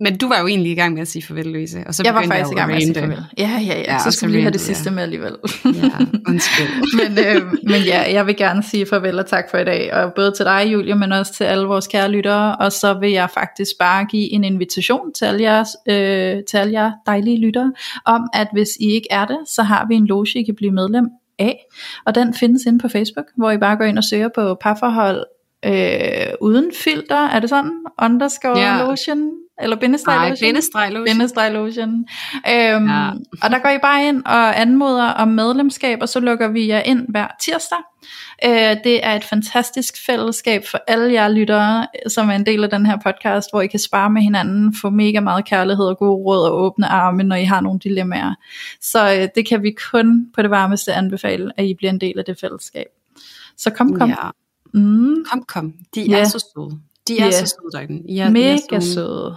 men du var jo egentlig i gang med at sige farvel, Louise. Og så Jeg var faktisk i gang med at sige farvel. Ja, ja, ja. Ja, så skulle vi lige have det sidste med alligevel. Ja, <laughs> undskyld. men, øh, men ja, jeg vil gerne sige farvel og tak for i dag, og både til dig, Julia, men også til alle vores kære lyttere, og så vil jeg faktisk bare give en invitation til alle, jeres, øh, til alle jer dejlige lyttere, om at hvis I ikke er det, så har vi en loge, I kan blive medlem af, og den findes inde på Facebook, hvor I bare går ind og søger på parforhold øh, uden filter, er det sådan? Underscore Ja. lotion? Eller bindestreg Nej, bindestreg lotion. bindestreg lotion. Øhm, Ja. Og der går I bare ind og anmoder om medlemskab, og så lukker vi jer ind hver tirsdag. Øh, det er et fantastisk fællesskab for alle jer lyttere, som er en del af den her podcast, hvor I kan spare med hinanden, få mega meget kærlighed og gode råd og åbne arme, når I har nogle dilemmaer. Så øh, det kan vi kun på det varmeste anbefale, at I bliver en del af det fællesskab. Så kom, kom. Ja. Mm, Kom, kom. De Ja. er så søde. De er Ja. så søde derinde. I er, I er mega sådan- søde.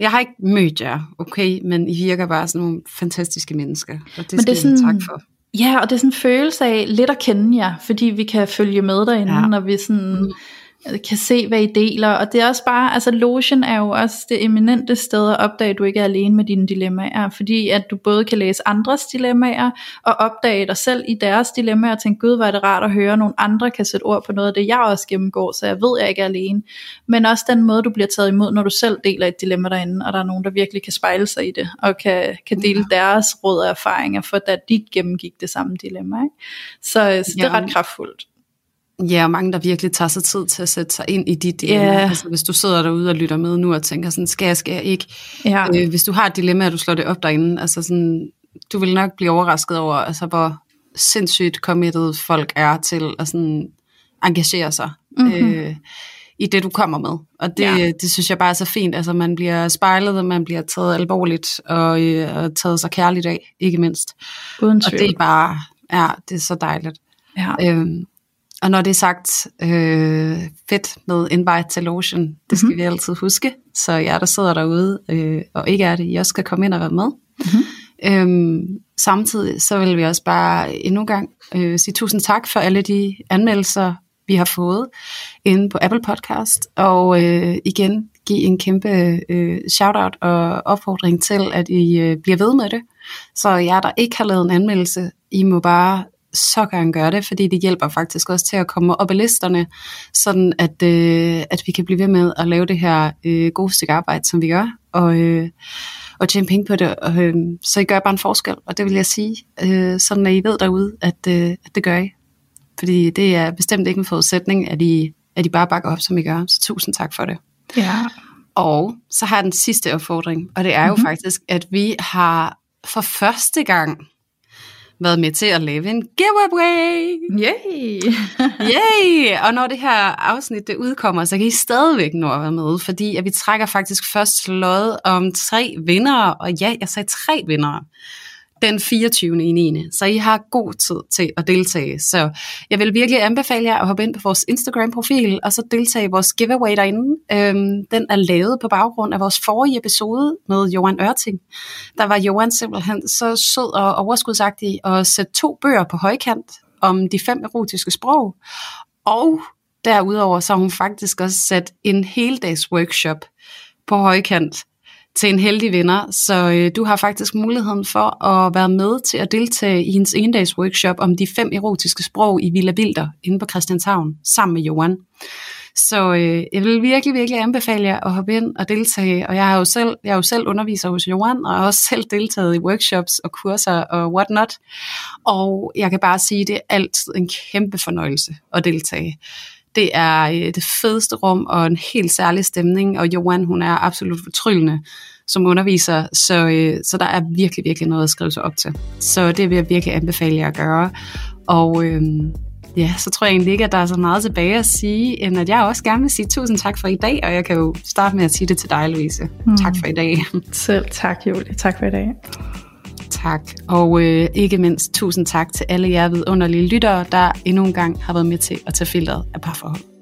Jeg har ikke mødt jer, okay, men I virker bare sådan nogle fantastiske mennesker, og det Men skal det er I sådan- tak for. Ja, og det er sådan en følelse af lidt at kende jer, fordi vi kan følge med derinde, ja. Når vi sådan kan se, hvad I deler. Og det er også bare, altså lotion er jo også det eminente sted at opdage, at du ikke er alene med dine dilemmaer, fordi at du både kan læse andres dilemmaer, og opdage dig selv i deres dilemmaer, og tænke, gud, hvor er det rart at høre, at nogle andre kan sætte ord på noget af det, jeg også gennemgår, så jeg ved, at jeg ikke er alene. Men også den måde, du bliver taget imod, når du selv deler et dilemma derinde, og der er nogen, der virkelig kan spejle sig i det, og kan, kan dele ja. deres råd og erfaringer, for da de gennemgik det samme dilemma. Ikke? Så, så det er Ja. ret kraftfuldt. Ja, og mange, der virkelig tager sig tid til at sætte sig ind i dit dilemma. Ja. Altså, hvis du sidder derude og lytter med nu og tænker sådan, skal jeg, skal jeg ikke? Ja. Øh, hvis du har et dilemma, og du slår det op derinde, altså sådan, du vil nok blive overrasket over, altså, hvor sindssygt committed folk er til at sådan, engagere sig mm-hmm. øh, i det, du kommer med. Og det, ja. det synes jeg bare er så fint. Altså, man bliver spejlet, og man bliver taget alvorligt, og, øh, og taget sig kærligt af, ikke mindst. Uden Og tvivl. det er bare, ja, det er så dejligt. ja. Øhm, og når det er sagt, øh, fedt med invite til lotion, det skal mm-hmm. vi altid huske. Så jer, der sidder derude øh, og ikke er det, I også skal komme ind og være med. Mm-hmm. Øhm, samtidig så vil vi også bare endnu en gang øh, sige tusind tak for alle de anmeldelser, vi har fået inde på Apple Podcast. Og øh, igen give en kæmpe øh, shout-out og opfordring til, at I øh, bliver ved med det. Så jer, der ikke har lavet en anmeldelse, I må bare så gerne gøre det, fordi det hjælper faktisk også til at komme op af listerne, sådan at, øh, at vi kan blive ved med at lave det her øh, gode stykke arbejde, som vi gør, og, øh, og tjene penge på det. Og, øh, så I gør bare en forskel, og det vil jeg sige, øh, sådan at I ved derude, at, øh, at det gør I. Fordi det er bestemt ikke en forudsætning, at I, at I bare bakker op, som I gør. Så tusind tak for det. ja. Og så har jeg den sidste opfordring, og det er jo Mhm. mm-hmm. faktisk, at vi har for første gang været med til at lave en giveaway. Yay! <laughs> Yay! Og når det her afsnit det udkommer, så kan I stadigvæk nå at være med, fordi at vi trækker faktisk først lod om tre vindere, og ja, jeg sagde tre vindere, den 24. i 9. Så I har god tid til at deltage. Så jeg vil virkelig anbefale jer at hoppe ind på vores Instagram-profil, og så deltage i vores giveaway derinde. Øhm, den er lavet på baggrund af vores forrige episode med Johan Ørting. Der var Johan simpelthen så sød og overskudsagtig at sætte to bøger på højkant om de fem erotiske sprog. Og derudover så har hun faktisk også sat en heldags workshop på højkant til en heldig vinder, så øh, du har faktisk muligheden for at være med til at deltage i hendes endags workshop om de fem erotiske sprog i Villa Bilder inde på Christianshavn, sammen med Johan. Så øh, jeg vil virkelig, virkelig anbefale jer at hoppe ind og deltage, og jeg har jo selv, jeg er jo selv underviser hos Johan, og har også <laughs> selv deltaget i workshops og kurser og whatnot, og jeg kan bare sige, det er altid en kæmpe fornøjelse at deltage. Det er øh, det fedeste rum og en helt særlig stemning, og Johan, hun er absolut fortryllende som underviser, så, øh, så der er virkelig, virkelig noget at skrive sig op til. Så det vil jeg virkelig anbefale jer at gøre. Og øh, ja, så tror jeg egentlig ikke, at der er så meget tilbage at sige, end at jeg også gerne vil sige tusind tak for i dag, og jeg kan jo starte med at sige det til dig, Louise. Mm. Tak for i dag. Selv tak, Julie. Tak for i dag. Tak. Og øh, ikke mindst tusind tak til alle jer vidunderlige lyttere, der endnu en gang har været med til at tage filteret af parforhold.